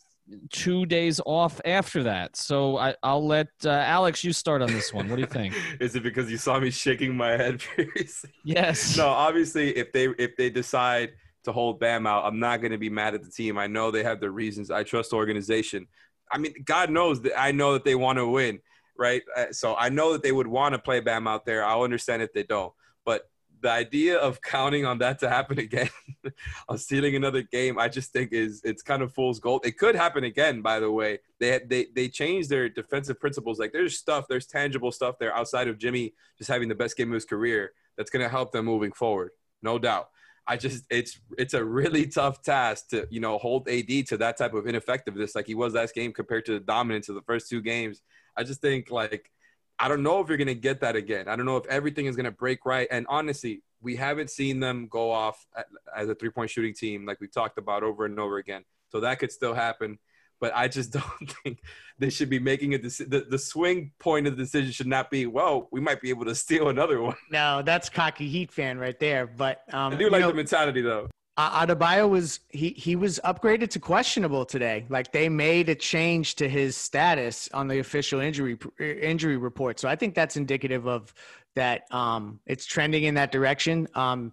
two days off after that. So I, will let uh, Alex you start on this one. What do you think? [LAUGHS] Is it because you saw me shaking my head [LAUGHS] previously? Yes. No, obviously, if they if they decide to hold Bam out, I'm not going to be mad at the team. I know they have their reasons. I trust the organization. I mean, God knows that I know that they want to win, right? Uh, so I know that they would want to play Bam out there. I'll understand if they don't. But the idea of [LAUGHS] counting on that to happen again, [LAUGHS] of stealing another game, I just think is it's kind of fool's gold. It could happen again, by the way. They they they changed their defensive principles. Like there's stuff, there's tangible stuff there outside of Jimmy just having the best game of his career that's going to help them moving forward, no doubt. I just it's it's a really tough task to you know hold AD to that type of ineffectiveness like he was last game compared to the dominance of the first two games. I just think like I don't know if you're going to get that again. I don't know if everything is going to break right. And honestly, we haven't seen them go off as a three point shooting team like we talked about over and over again. So that could still happen. But I just [LAUGHS] don't think they should be making a decision. The, the swing point of the decision should not be, well, we might be able to [LAUGHS] steal another one. No, that's cocky Heat fan right there. But um, I do like know, the mentality though. Uh, Adebayo was he he was upgraded to questionable today. Like they made a change to his status on the official injury injury report. So I think that's indicative of that. Um, it's trending in that direction. Um,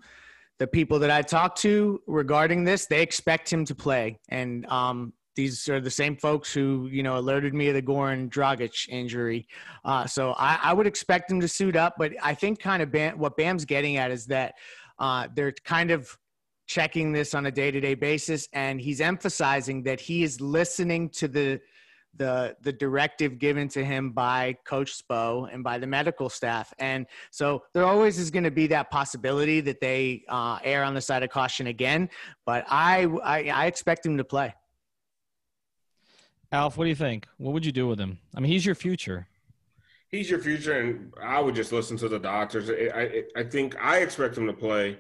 the people that I talked to regarding this, they expect him to play, and um, these are the same folks who you know alerted me of the Goran Dragic injury. Uh, so I, I, would expect him to suit up, but I think kind of Bam, what Bam's getting at is that uh, they're kind of checking this on a day-to-day basis and he's emphasizing that he is listening to the the the directive given to him by coach spo and by the medical staff. And so there always is going to be that possibility that they uh, err on the side of caution again but I, I i expect him to play. Alf what do you think? What would you do with him? I mean he's your future. He's your future and i would just listen to the doctors. I i, I think i expect him to play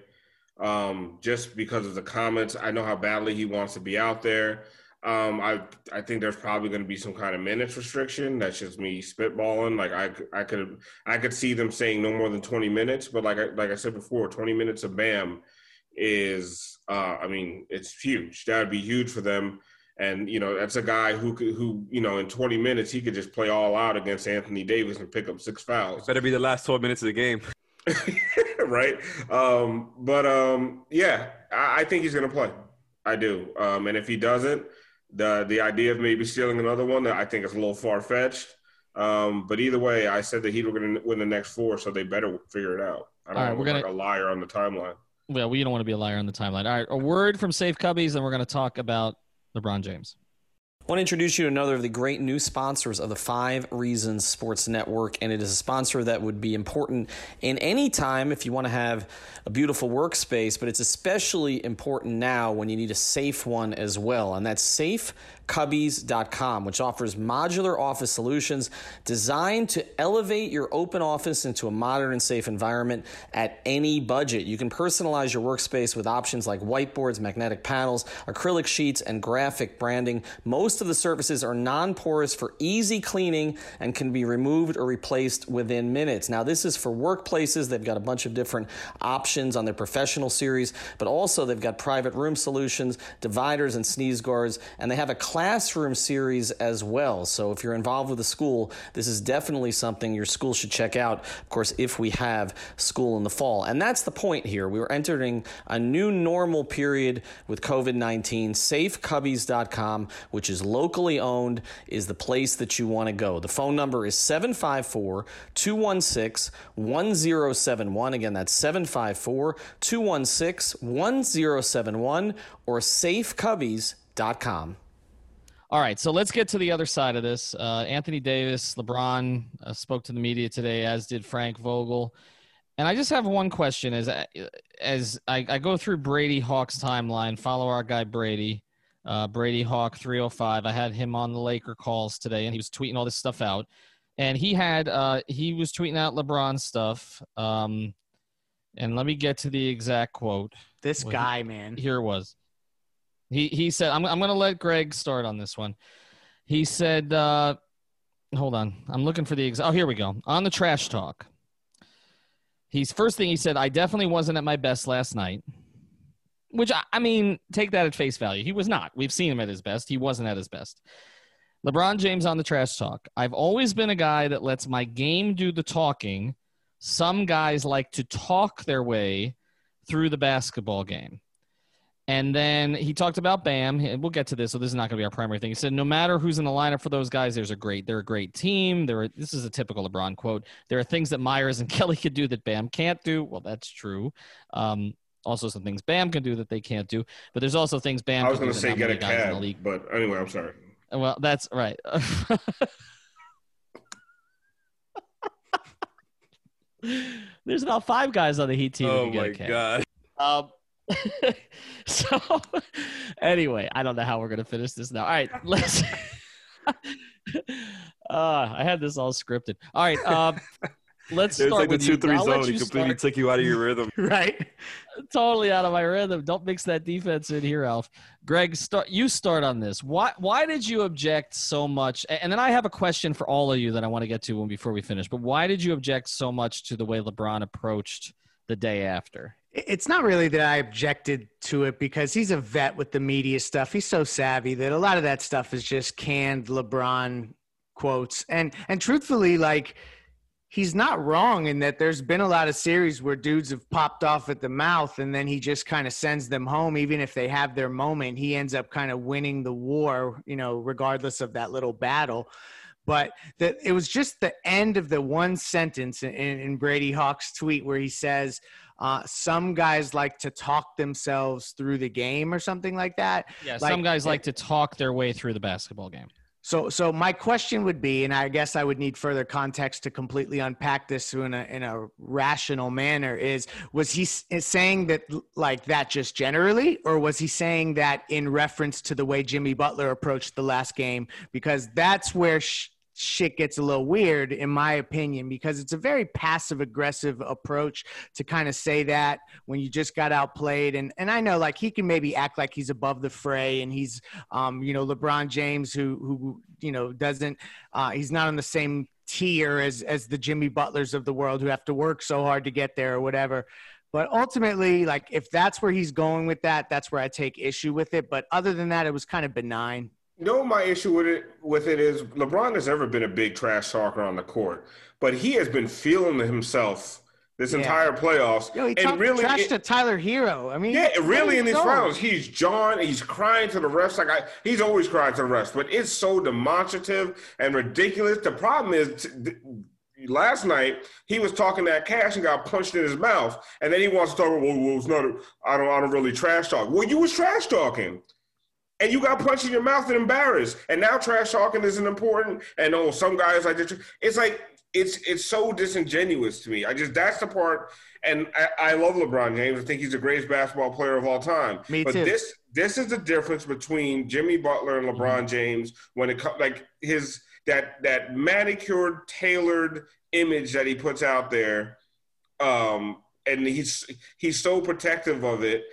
um, just because of the comments. I know how badly he wants to be out there. Um, I I think there's probably going to be some kind of minutes restriction. That's just me spitballing. Like I I could I could see them saying no more than 20 minutes, but like I, like I said before, 20 minutes of Bam is uh, I mean it's huge. That would be huge for them. And you know that's a guy who could who you know in 20 minutes he could just play all out against Anthony Davis and pick up six fouls. It better be the last 12 minutes of the game. [LAUGHS] [LAUGHS] right? Um, but um, yeah, I, I, think he's going to play. I do. Um, and if he doesn't, the the idea of maybe stealing another one, I think is a little far fetched. Um, but either way, I said that he was going to win the next four, so they better figure it out. I don't All right, we're gonna, like a liar on the timeline. Well, we don't want to be a liar on the timeline. All right, a word from Safe Cubbies, and we're going to talk about LeBron James. I want to introduce you to another of the great new sponsors of the Five Reasons Sports Network, and it is a sponsor that would be important in any time if you want to have a beautiful workspace, but it's especially important now when you need a safe one as well, and that's Safe Cubbies.com, which offers modular office solutions designed to elevate your open office into a modern and safe environment at any budget. You can personalize your workspace with options like whiteboards, magnetic panels, acrylic sheets, and graphic branding. Most of the surfaces are non porous for easy cleaning and can be removed or replaced within minutes. Now, this is for workplaces. They've got a bunch of different options on their professional series, but also they've got private room solutions, dividers, and sneeze guards, and they have a classroom series as well. So if you're involved with a school, this is definitely something your school should check out. Of course, if we have school in the fall. And that's the point here. We are entering a new normal period with COVID 19. SafeCubbies.com, which is locally owned, is the place that you want to go. The phone number is 754 216 1071. Again, that's 754 216 1071 or safecubbies.com. All right, so let's get to the other side of this. Uh, Anthony Davis, LeBron uh, spoke to the media today, as did Frank Vogel. And I just have one question: as as I, I go through Brady Hawk's timeline, follow our guy Brady, uh, Brady Hawk 305. I had him on the Laker calls today, and he was tweeting all this stuff out. And he had uh, he was tweeting out LeBron stuff. Um, and let me get to the exact quote. This guy, man. Here it was. He he said, I'm I'm gonna let Greg start on this one. He said, uh, hold on, I'm looking for the ex- oh here we go. On the trash talk. He's first thing he said, I definitely wasn't at my best last night. Which I, I mean, take that at face value. He was not. We've seen him at his best. He wasn't at his best. LeBron James on the trash talk. I've always been a guy that lets my game do the talking. Some guys like to talk their way through the basketball game. And then he talked about Bam. We'll get to this, so this is not going to be our primary thing. He said, "No matter who's in the lineup for those guys, there's a great, they're a great team. There, this is a typical LeBron quote. There are things that Meyers and [LAUGHS] Kelly could do that Bam can't do. Well, that's true. Um, also, some things Bam can do that they can't do. But there's also things Bam. I was going to say get a cab, but anyway, I'm sorry. Well, that's right. [LAUGHS] there's about five guys on the Heat team. Oh my god. Um, [LAUGHS] so anyway, I don't know how we're gonna finish this now. All right, [LAUGHS] let's. uh, [LAUGHS] I had this all scripted. All right, um, let's start like with the two you. three I'll zone. He completely start. took you out of your rhythm. right? totally out of my rhythm. Don't mix that defense in here, Alf. Greg, start. You start on this. Why? Why did you object so much? And then I have a question for all of you that I want to get to when before we finish. But why did you object so much to the way LeBron approached the day after? It's not really that I objected to it because he's a vet with the media stuff. He's so savvy that a lot of that stuff is just canned LeBron quotes. And and truthfully, like he's not wrong in that there's been a lot of series where dudes have popped off at the mouth and then he just kind of sends them home even if they have their moment. He ends up kind of winning the war, you know, regardless of that little battle but that it was just the end of the one sentence in, in Brady Hawk's tweet where he says, uh, "Some guys like to talk themselves through the game" or something like that. Yeah, Like- some guys like to talk their way through the basketball game. So, so my question would be, and I guess I would need further context to completely unpack this in a in a rational manner. Is was he saying that like that just generally, or was he saying that in reference to the way Jimmy Butler approached the last game? Because that's where sh- shit gets a little weird, in my opinion, because it's a very passive aggressive approach to kind of say that when you just got outplayed. And and I know like he can maybe act like he's above the fray and he's um, you know, LeBron James, who who you know doesn't, uh, he's not on the same tier as as the Jimmy Butlers of the world who have to work so hard to get there or whatever. But ultimately, like if that's where he's going with that, that's where I take issue with it. But other than that, it was kind of benign. You know my issue with it with it is LeBron has never been a big trash talker on the court, but he has been feeling himself this Yeah. entire playoffs. Yo, he and really, trash it- to Tyler Herro. I mean, yeah, really in these rounds, he's John. He's crying to the refs like I, he's always crying to the refs, but it's so demonstrative and ridiculous. The problem is. t- Last night he was talking that cash and got punched in his mouth, and then he wants to talk. Well, well it's not. A, I don't. I don't really trash talk. Well, you was trash talking and you got punched in your mouth and embarrassed. And now trash talking isn't important. And oh, some guys like. It's like it's it's so disingenuous to me. I just that's the part. And I, I love LeBron James. I think he's the greatest basketball player of all time. Me but too. this this is the difference between Jimmy Butler and LeBron Mm-hmm. James when it comes like his that that manicured, tailored image that he puts out there. Um, and he's he's so protective of it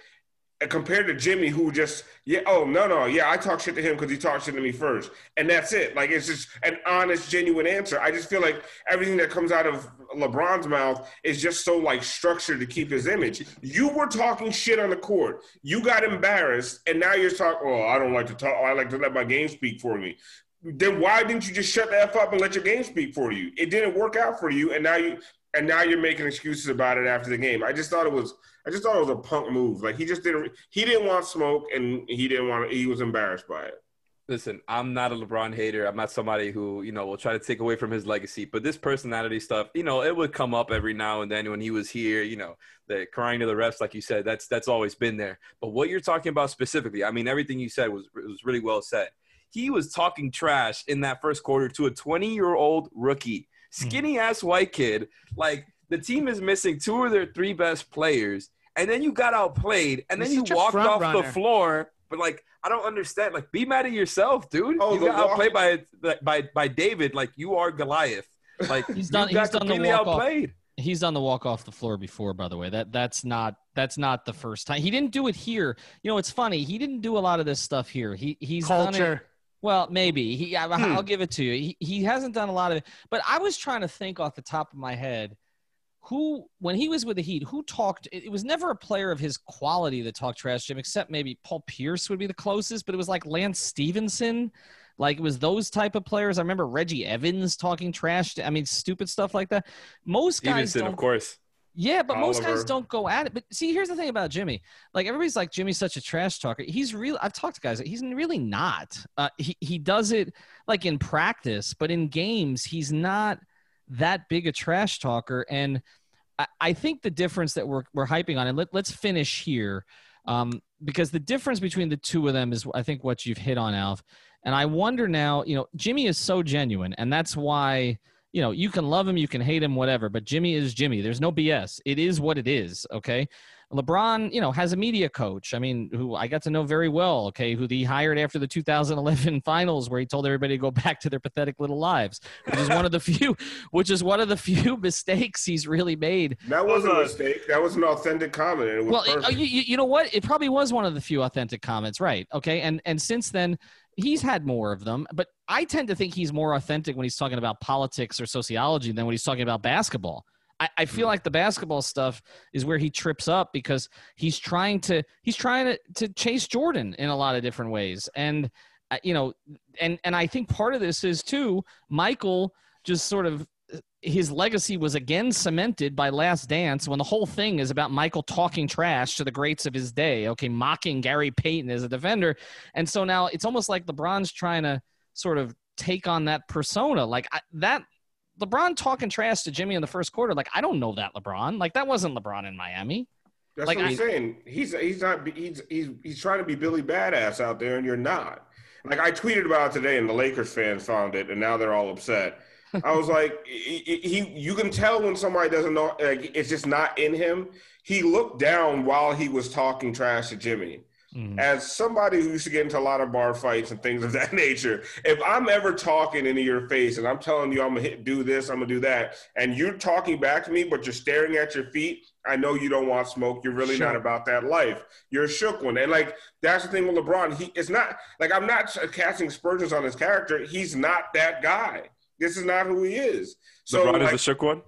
compared to Jimmy, who just yeah, oh no no yeah, I talk shit to him because he talked shit to me first, and that's it. Like it's just an honest, genuine answer. I just feel like everything that comes out of LeBron's mouth is just so like structured to keep his image. You were talking shit on the court, you got embarrassed, and now you're talking. Oh, I don't like to talk. I like to let my game speak for me. Then why didn't you just shut the f up and let your game speak for you? It didn't work out for you, and now you and now you're making excuses about it after the game. I just thought it was I just thought it was a punk move. Like he just didn't he didn't want smoke and he didn't want he was embarrassed by it. Listen, I'm not a LeBron hater. I'm not somebody who, you know, will try to take away from his legacy. But this personality stuff, you know, it would come up every now and then when he was here, you know, the crying to the refs, like you said, that's that's always been there. But what you're talking about specifically, I mean, everything you said was was really well said. He was talking trash in that first quarter to a 20 year old rookie, mm. skinny ass white kid. Like the team is missing two of their three best players, and then you got outplayed, and He's then you such a walked off runner. the floor. But like, I don't understand. Like, be mad at yourself, dude. Oh, you the got walk- outplayed by by by David. Like, you are Goliath. Like, [LAUGHS] He's you done- got he's done the completely walk off. outplayed. He's done the walk off the floor before, by the way. That that's not that's not the first time. He didn't do it here. You know, it's funny. He didn't do a lot of this stuff here. He he's done it- Culture. Well, maybe he. I, Hmm. I'll give it to you. He, he hasn't done a lot of it, but I was trying to think off the top of my head, who when he was with the Heat, who talked? It, was never a player of his quality that talked trash to him, except maybe Paul Pierce would be the closest. But it was like Lance Stephenson, like it was those type of players. I remember Reggie Evans talking trash. To, I mean, stupid stuff like that. Most guys Stephenson, of course. Yeah, but most guys don't go at it. But see, here's the thing about Jimmy. Like everybody's like Jimmy's such a trash talker. He's real. I've talked to guys. He's really not. Uh, he he does it like in practice, but in games, he's not that big a trash talker. And I, I think the difference that we're we're hyping on, and let, let's finish here, um, because the difference between the two of them is, I think, what you've hit on, Alf. And I wonder now, you know, Jimmy is so genuine, and that's why you know, you can love him, you can hate him, whatever, but Jimmy is Jimmy. There's no BS. It is what it is, okay? LeBron, you know, has a media coach. I mean, who I got to know very well, okay, who he hired after the 2011 [LAUGHS] finals where he told everybody to go back to their pathetic little lives, which is one of the [LAUGHS] few which is one of the few [LAUGHS] mistakes he's really made. That wasn't a uh, mistake. That was an authentic comment. and It was Well, it, oh, you, you you know what? It probably was one of the few authentic comments, right? Okay, and and since then, he's had more of them. But I tend to think he's more authentic when he's talking about politics or sociology than when he's talking about basketball. I, I feel like the basketball stuff is where he trips up because he's trying to he's trying to to chase Jordan in a lot of different ways, and uh, you know, and and I think part of this is too Michael just sort of his legacy was again cemented by Last Dance when the whole thing is about Michael talking trash to the greats of his day, okay, mocking Gary Payton as a defender. And so now it's almost like LeBron's trying to sort of take on that persona. Like I, that LeBron talking trash to Jimmy in the first quarter, like I don't know that LeBron. Like that wasn't LeBron in Miami. That's like, what I'm I- saying. He's he's not he's he's he's trying to be Billy Badass out there, and you're not. Like I tweeted about it today, and the Lakers fans found it, and now they're all upset. [LAUGHS] I was like, he, he you can tell when somebody doesn't know. Like, it's just not in him. He looked down while he was talking trash to Jimmy. As somebody who used to get into a lot of bar fights and things of that [LAUGHS] nature, if I'm ever talking into your face and I'm telling you I'm gonna hit, do this, I'm gonna do that, and you're talking back to me, but you're staring at your feet, I know you don't want smoke. You're really not about that life. You're a shook one, and like that's the thing with LeBron. He it's not like I'm not casting aspersions on his character. He's not that guy. This is not who he is. So LeBron like, is a shook one.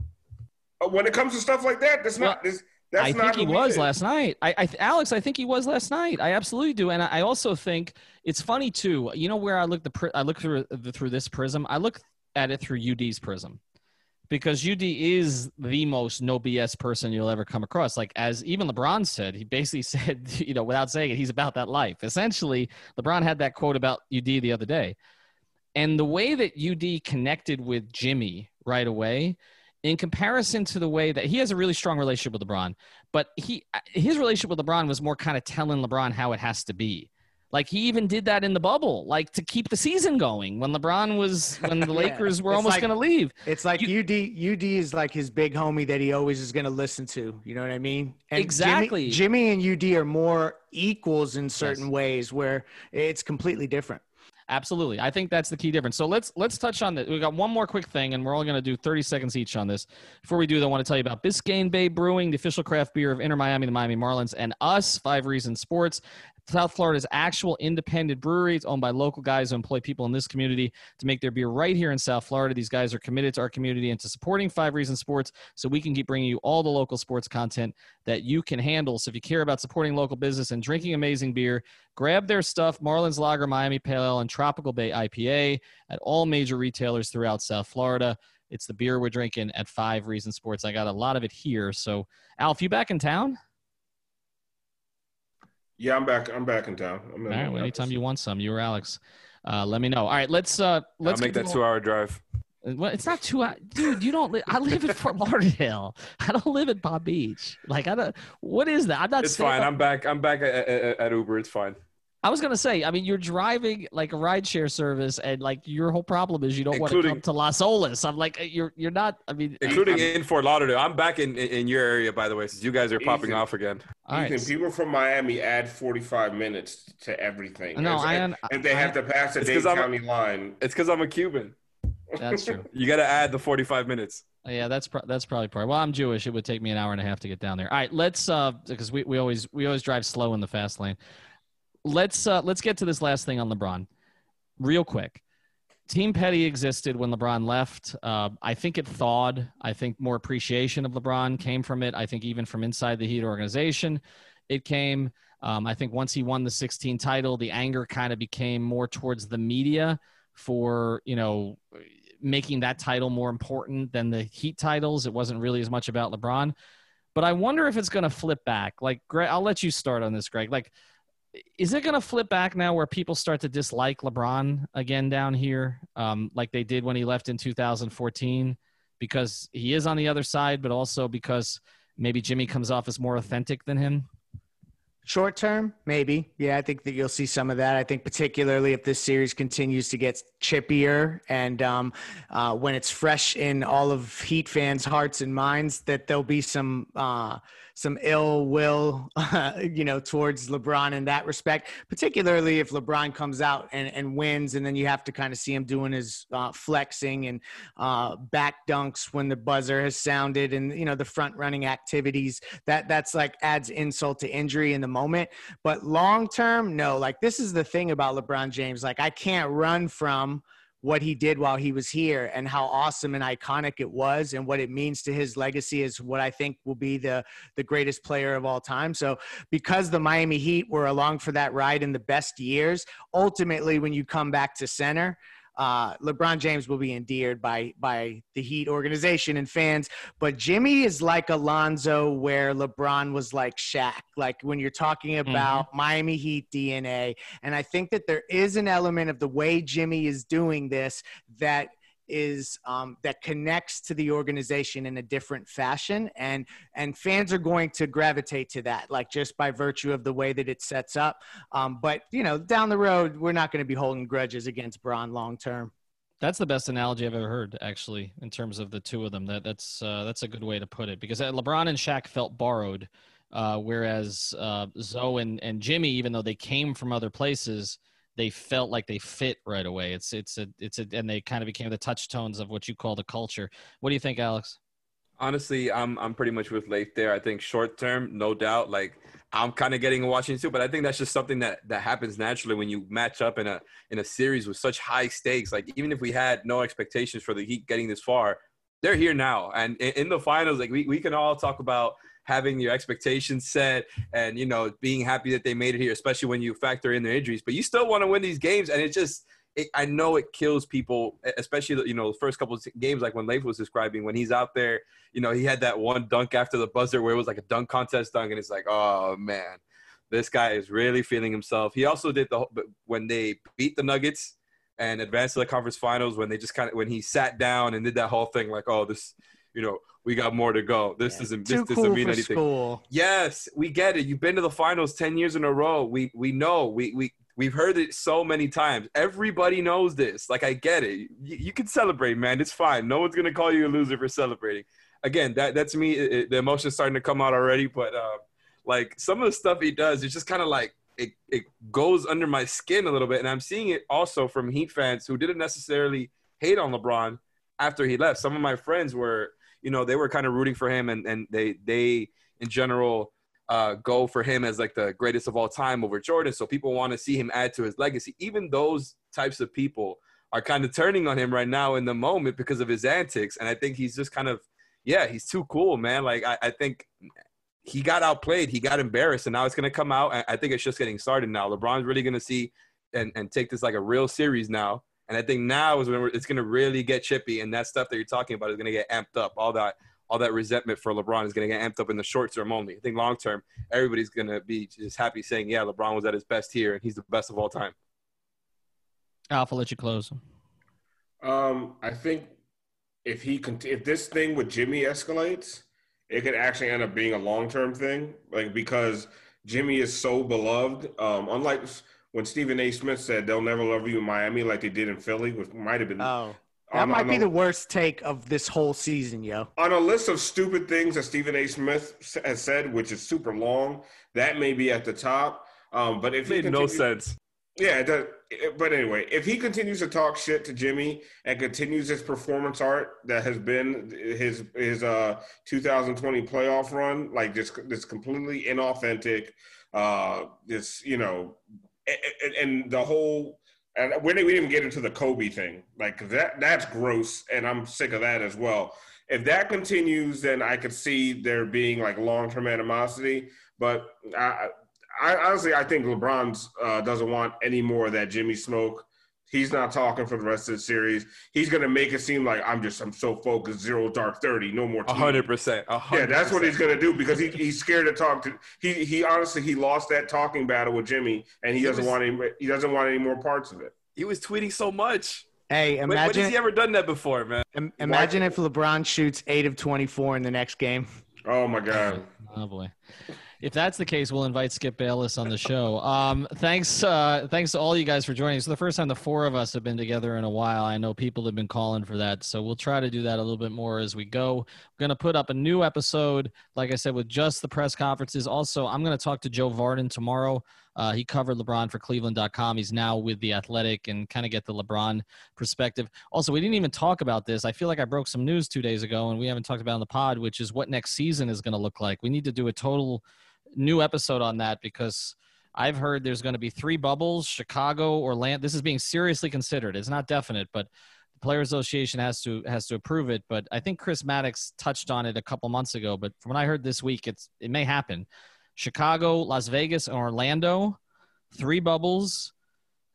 uh, when it comes to stuff like that, that's not Well, this. That's I think he was last night. I, I, Alex, I think he was last night. I absolutely do, and I I also think it's funny too. You know where I look the pri- I look through the, through this prism. I look at it through UD's prism, because UD is the most no BS person you'll ever come across. Like as even LeBron said, he basically [LAUGHS] said, you know, without saying it, he's about that life. Essentially, LeBron had that quote about UD the other day, and the way that UD connected with Jimmy right away in comparison to the way that he has a really strong relationship with LeBron, but he his relationship with LeBron was more kind of telling LeBron how it has to be. Like he even did that in the bubble, like to keep the season going when LeBron was when the [LAUGHS] Yeah. Lakers were It's almost like- going to leave. It's like You- UD. UD is like his big homie that he always is going to listen to. You know what I mean? And Exactly. Jimmy, Jimmy and UD are more equals in certain ways, where it's completely different. Absolutely. I think that's the key difference. So let's let's touch on that. We got one more quick thing, and we're only going to do 30 seconds each on this. Before we do, that, I want to tell you about Biscayne Bay Brewing, the official craft beer of Inter Miami, the Miami Marlins, and us, Five Reasons Sports. South Florida's actual independent brewery. It's owned by local guys who employ people in this community to make their beer right here in South Florida. These guys are committed to our community and to supporting Five Reasons Sports so we can keep bringing you all the local sports content that you can handle. So if you care about supporting local business and drinking amazing beer, grab their stuff Marlins Lager, Miami Pale Ale, and Tropical Bay IPA at all major retailers throughout South Florida. It's the beer we're drinking at Five Reasons Sports. I got a lot of it here. So, Alf, you back in town? Yeah, I'm back. I'm back in town. I'm in All right. Well, anytime you want some, you or Alex, uh, let me know. All right, let's uh, let's I'll make that two-hour drive. Well, it's not two hours, dude. You don't. Li- I live in [LAUGHS] Fort Lauderdale. I don't live in Palm Beach. Like I don't. What is that? I'm not. It's fine. Up. I'm back. I'm back at, at, at Uber. It's fine. I was gonna say, I mean, you're driving like a rideshare service, and like your whole problem is you don't want to come to Las Olas. I'm like, you're you're not. I mean, including I'm, in Fort Lauderdale. I'm back in, in your area, by the way, since you guys are Ethan, popping off again. Ethan, right. people from Miami add 45 minutes to everything. No, I, and, and they I, have to pass the Dade County line. It's because I'm a Cuban. That's true. [LAUGHS] you got to add the 45 minutes. Yeah, that's pro- that's probably part. Well, I'm Jewish. It would take me an hour and a half to get down there. All right, let's uh because we, we always we always drive slow in the fast lane let's uh, let's get to this last thing on LeBron, real quick. Team Petty existed when LeBron left. Uh, I think it thawed. I think more appreciation of LeBron came from it. I think even from inside the Heat organization, it came. Um, I think once he won the 16 title, the anger kind of became more towards the media for you know making that title more important than the Heat titles. It wasn't really as much about LeBron. But I wonder if it's going to flip back. Like, Greg, I'll let you start on this, Greg. Like, is it going to flip back now where people start to dislike LeBron again down here, um, like they did when he left in 2014, because he is on the other side, but also because maybe Jimmy comes off as more authentic than him? Short term, maybe. Yeah, I think that you'll see some of that. I think particularly if this series continues to get chippier and um, uh, when it's fresh in all of Heat fans' hearts and minds, that there'll be some. Uh, some ill will, uh, [LAUGHS] you know, towards LeBron in that respect, particularly if LeBron comes out and, and wins, and then you have to kind of see him doing his uh, flexing and uh, back dunks when the buzzer has sounded, and you know the front running activities. That that's like adds insult to injury in the moment. But long term, no. Like this is the thing about LeBron James. Like I can't run from what he did while he was here and how awesome and iconic it was and what it means to his legacy is what I think will be the the greatest player of all time. So because the Miami Heat were along for that ride in the best years, ultimately when you come back to center, uh, LeBron James will be endeared by by the Heat organization and fans. But Jimmy is like Alonzo, where LeBron was like Shaq. Like when you're talking mm-hmm. about mm-hmm. Miami Heat DNA, and I think that there is an element of the way Jimmy is doing this that – is um, that connects to the organization in a different fashion and and fans are going to gravitate to that like just by virtue of the way that it sets up um, but you know down the road we're not going to be holding grudges against Bron long term that's the best analogy I've ever heard, actually, in terms of the two of them. That that's uh, that's a good way to put it because LeBron and Shaq felt borrowed, uh, whereas uh, Zo and, and Jimmy, even though they came from other places, they felt like they fit right away. It's it's a it's a and they kind of became the touchstones of what you call the culture. What do you think, Alex? Honestly, I'm I'm pretty much with Leif there. I think short term, no doubt. Like I'm kind of getting a watching too, but I think that's just something that that happens naturally when you match up in a in a series with such high stakes. Like even if we had no expectations for the Heat getting this far, they're here now, and in, in the finals, like we we can all talk about having your expectations set and you know being happy that they made it here, especially when you factor in their injuries. But you still want to win these games, and it just it, I know it kills people, especially you know the first couple of games, like when Leif was describing when he's out there. You know, he had that one dunk after the buzzer where it was like a dunk contest dunk, and it's like, oh man, this guy is really feeling himself. He also did the when they beat the Nuggets and advanced to the conference finals when they just kind of when he sat down and did that whole thing like, oh this, you know, we got more to go. This yeah. doesn't this Too doesn't cool mean anything. School. Yes, we get it. You've been to the finals ten years in a row. We we know. We we we've heard it so many times. Everybody knows this. Like I get it. You, you can celebrate, man. It's fine. No one's gonna call you a loser for celebrating. Again, that that's me. It, it, the emotion's starting to come out already. But uh, like some of the stuff he does, it's just kind of like it it goes under my skin a little bit, and I'm seeing it also from Heat fans who didn't necessarily hate on LeBron after he left. Some of my friends were, you know, they were kind of rooting for him, and and they they in general uh, go for him as like the greatest of all time over Jordan. So people want to see him add to his legacy. Even those types of people are kind of turning on him right now in the moment because of his antics. And I think he's just kind of, yeah, he's too cool, man. Like I, I think he got outplayed, he got embarrassed, and now it's gonna come out. I think it's just getting started now. LeBron's really gonna see and, and take this like a real series now. And I think now is when it's going to really get chippy, and that stuff that you're talking about is going to get amped up. All that all that resentment for LeBron is going to get amped up in the short term only. I think long term, everybody's going to be just happy saying, yeah, LeBron was at his best here and he's the best of all time. Alpha, let you close. Um, I think if he if this thing with Jimmy escalates, it could actually end up being a long term thing. Like because Jimmy is so beloved. Um, unlike when Stephen A. Smith said they'll never love you in Miami like they did in Philly, which might have been oh. That might be the worst take of this whole season, yo. On a list of stupid things that Stephen A. Smith has said, which is super long, that may be at the top. Um, but if it made no sense. Yeah, does, but anyway, if he continues to talk shit to Jimmy and continues his performance art that has been his his uh 2020 playoff run, like just this completely inauthentic, uh, this you know, and, and the whole and we didn't, we didn't get into the Kobe thing. Like that, that's gross, and I'm sick of that as well. If that continues, then I could see there being like long term animosity. But I, I honestly, I think LeBron uh, doesn't want any more of that Jimmy smoke. He's not talking for the rest of the series. He's gonna make it seem like I'm just I'm so focused. Zero dark thirty, no more. hundred percent. Yeah, that's what he's gonna do because he, he's scared to talk to. He he honestly he lost that talking battle with Jimmy, and he, he doesn't was, want any. He doesn't want any more parts of it. He was tweeting so much. Hey, imagine. When, when has he ever done that before, man? Imagine if LeBron shoots eight of twenty-four in the next game. Oh my god. [LAUGHS] Oh boy if that's the case, we'll invite Skip Bayless on the show. Um, thanks, uh, thanks to all you guys for joining. So the first time the four of us have been together in a while. I know people have been calling for that, so we'll try to do that a little bit more as we go. We're gonna put up a new episode, like I said, with just the press conferences. Also, I'm gonna talk to Joe Vardon tomorrow. Uh, he covered LeBron for Cleveland.com. He's now with the Athletic and kind of get the LeBron perspective. Also, we didn't even talk about this. I feel like I broke some news two days ago, and we haven't talked about on the pod, which is what next season is going to look like. We need to do a total new episode on that because I've heard there's going to be three bubbles: Chicago, Orlando. This is being seriously considered. It's not definite, but the Players Association has to has to approve it. But I think Chris Maddox touched on it a couple months ago. But from what I heard this week, it's it may happen. Chicago, Las Vegas, and Orlando, three bubbles.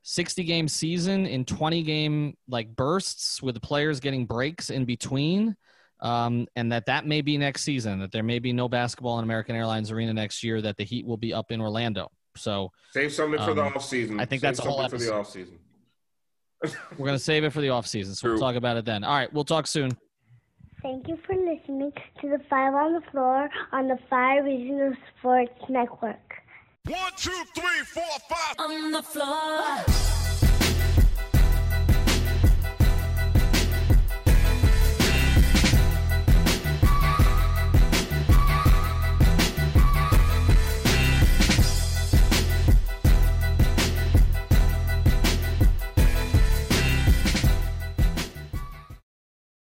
60 game season in 20 game like bursts with the players getting breaks in between um, and that that may be next season. That there may be no basketball in American Airlines Arena next year. That the Heat will be up in Orlando. So save something um, for the um, off season. I think save that's a whole episode. for the off season. We're gonna save it for the off season, so True. we'll talk about it then. All right, we'll talk soon. Thank you for listening to the Five on the Floor on the Five Reasons Sports Network. One, two, three, four, five. On the floor.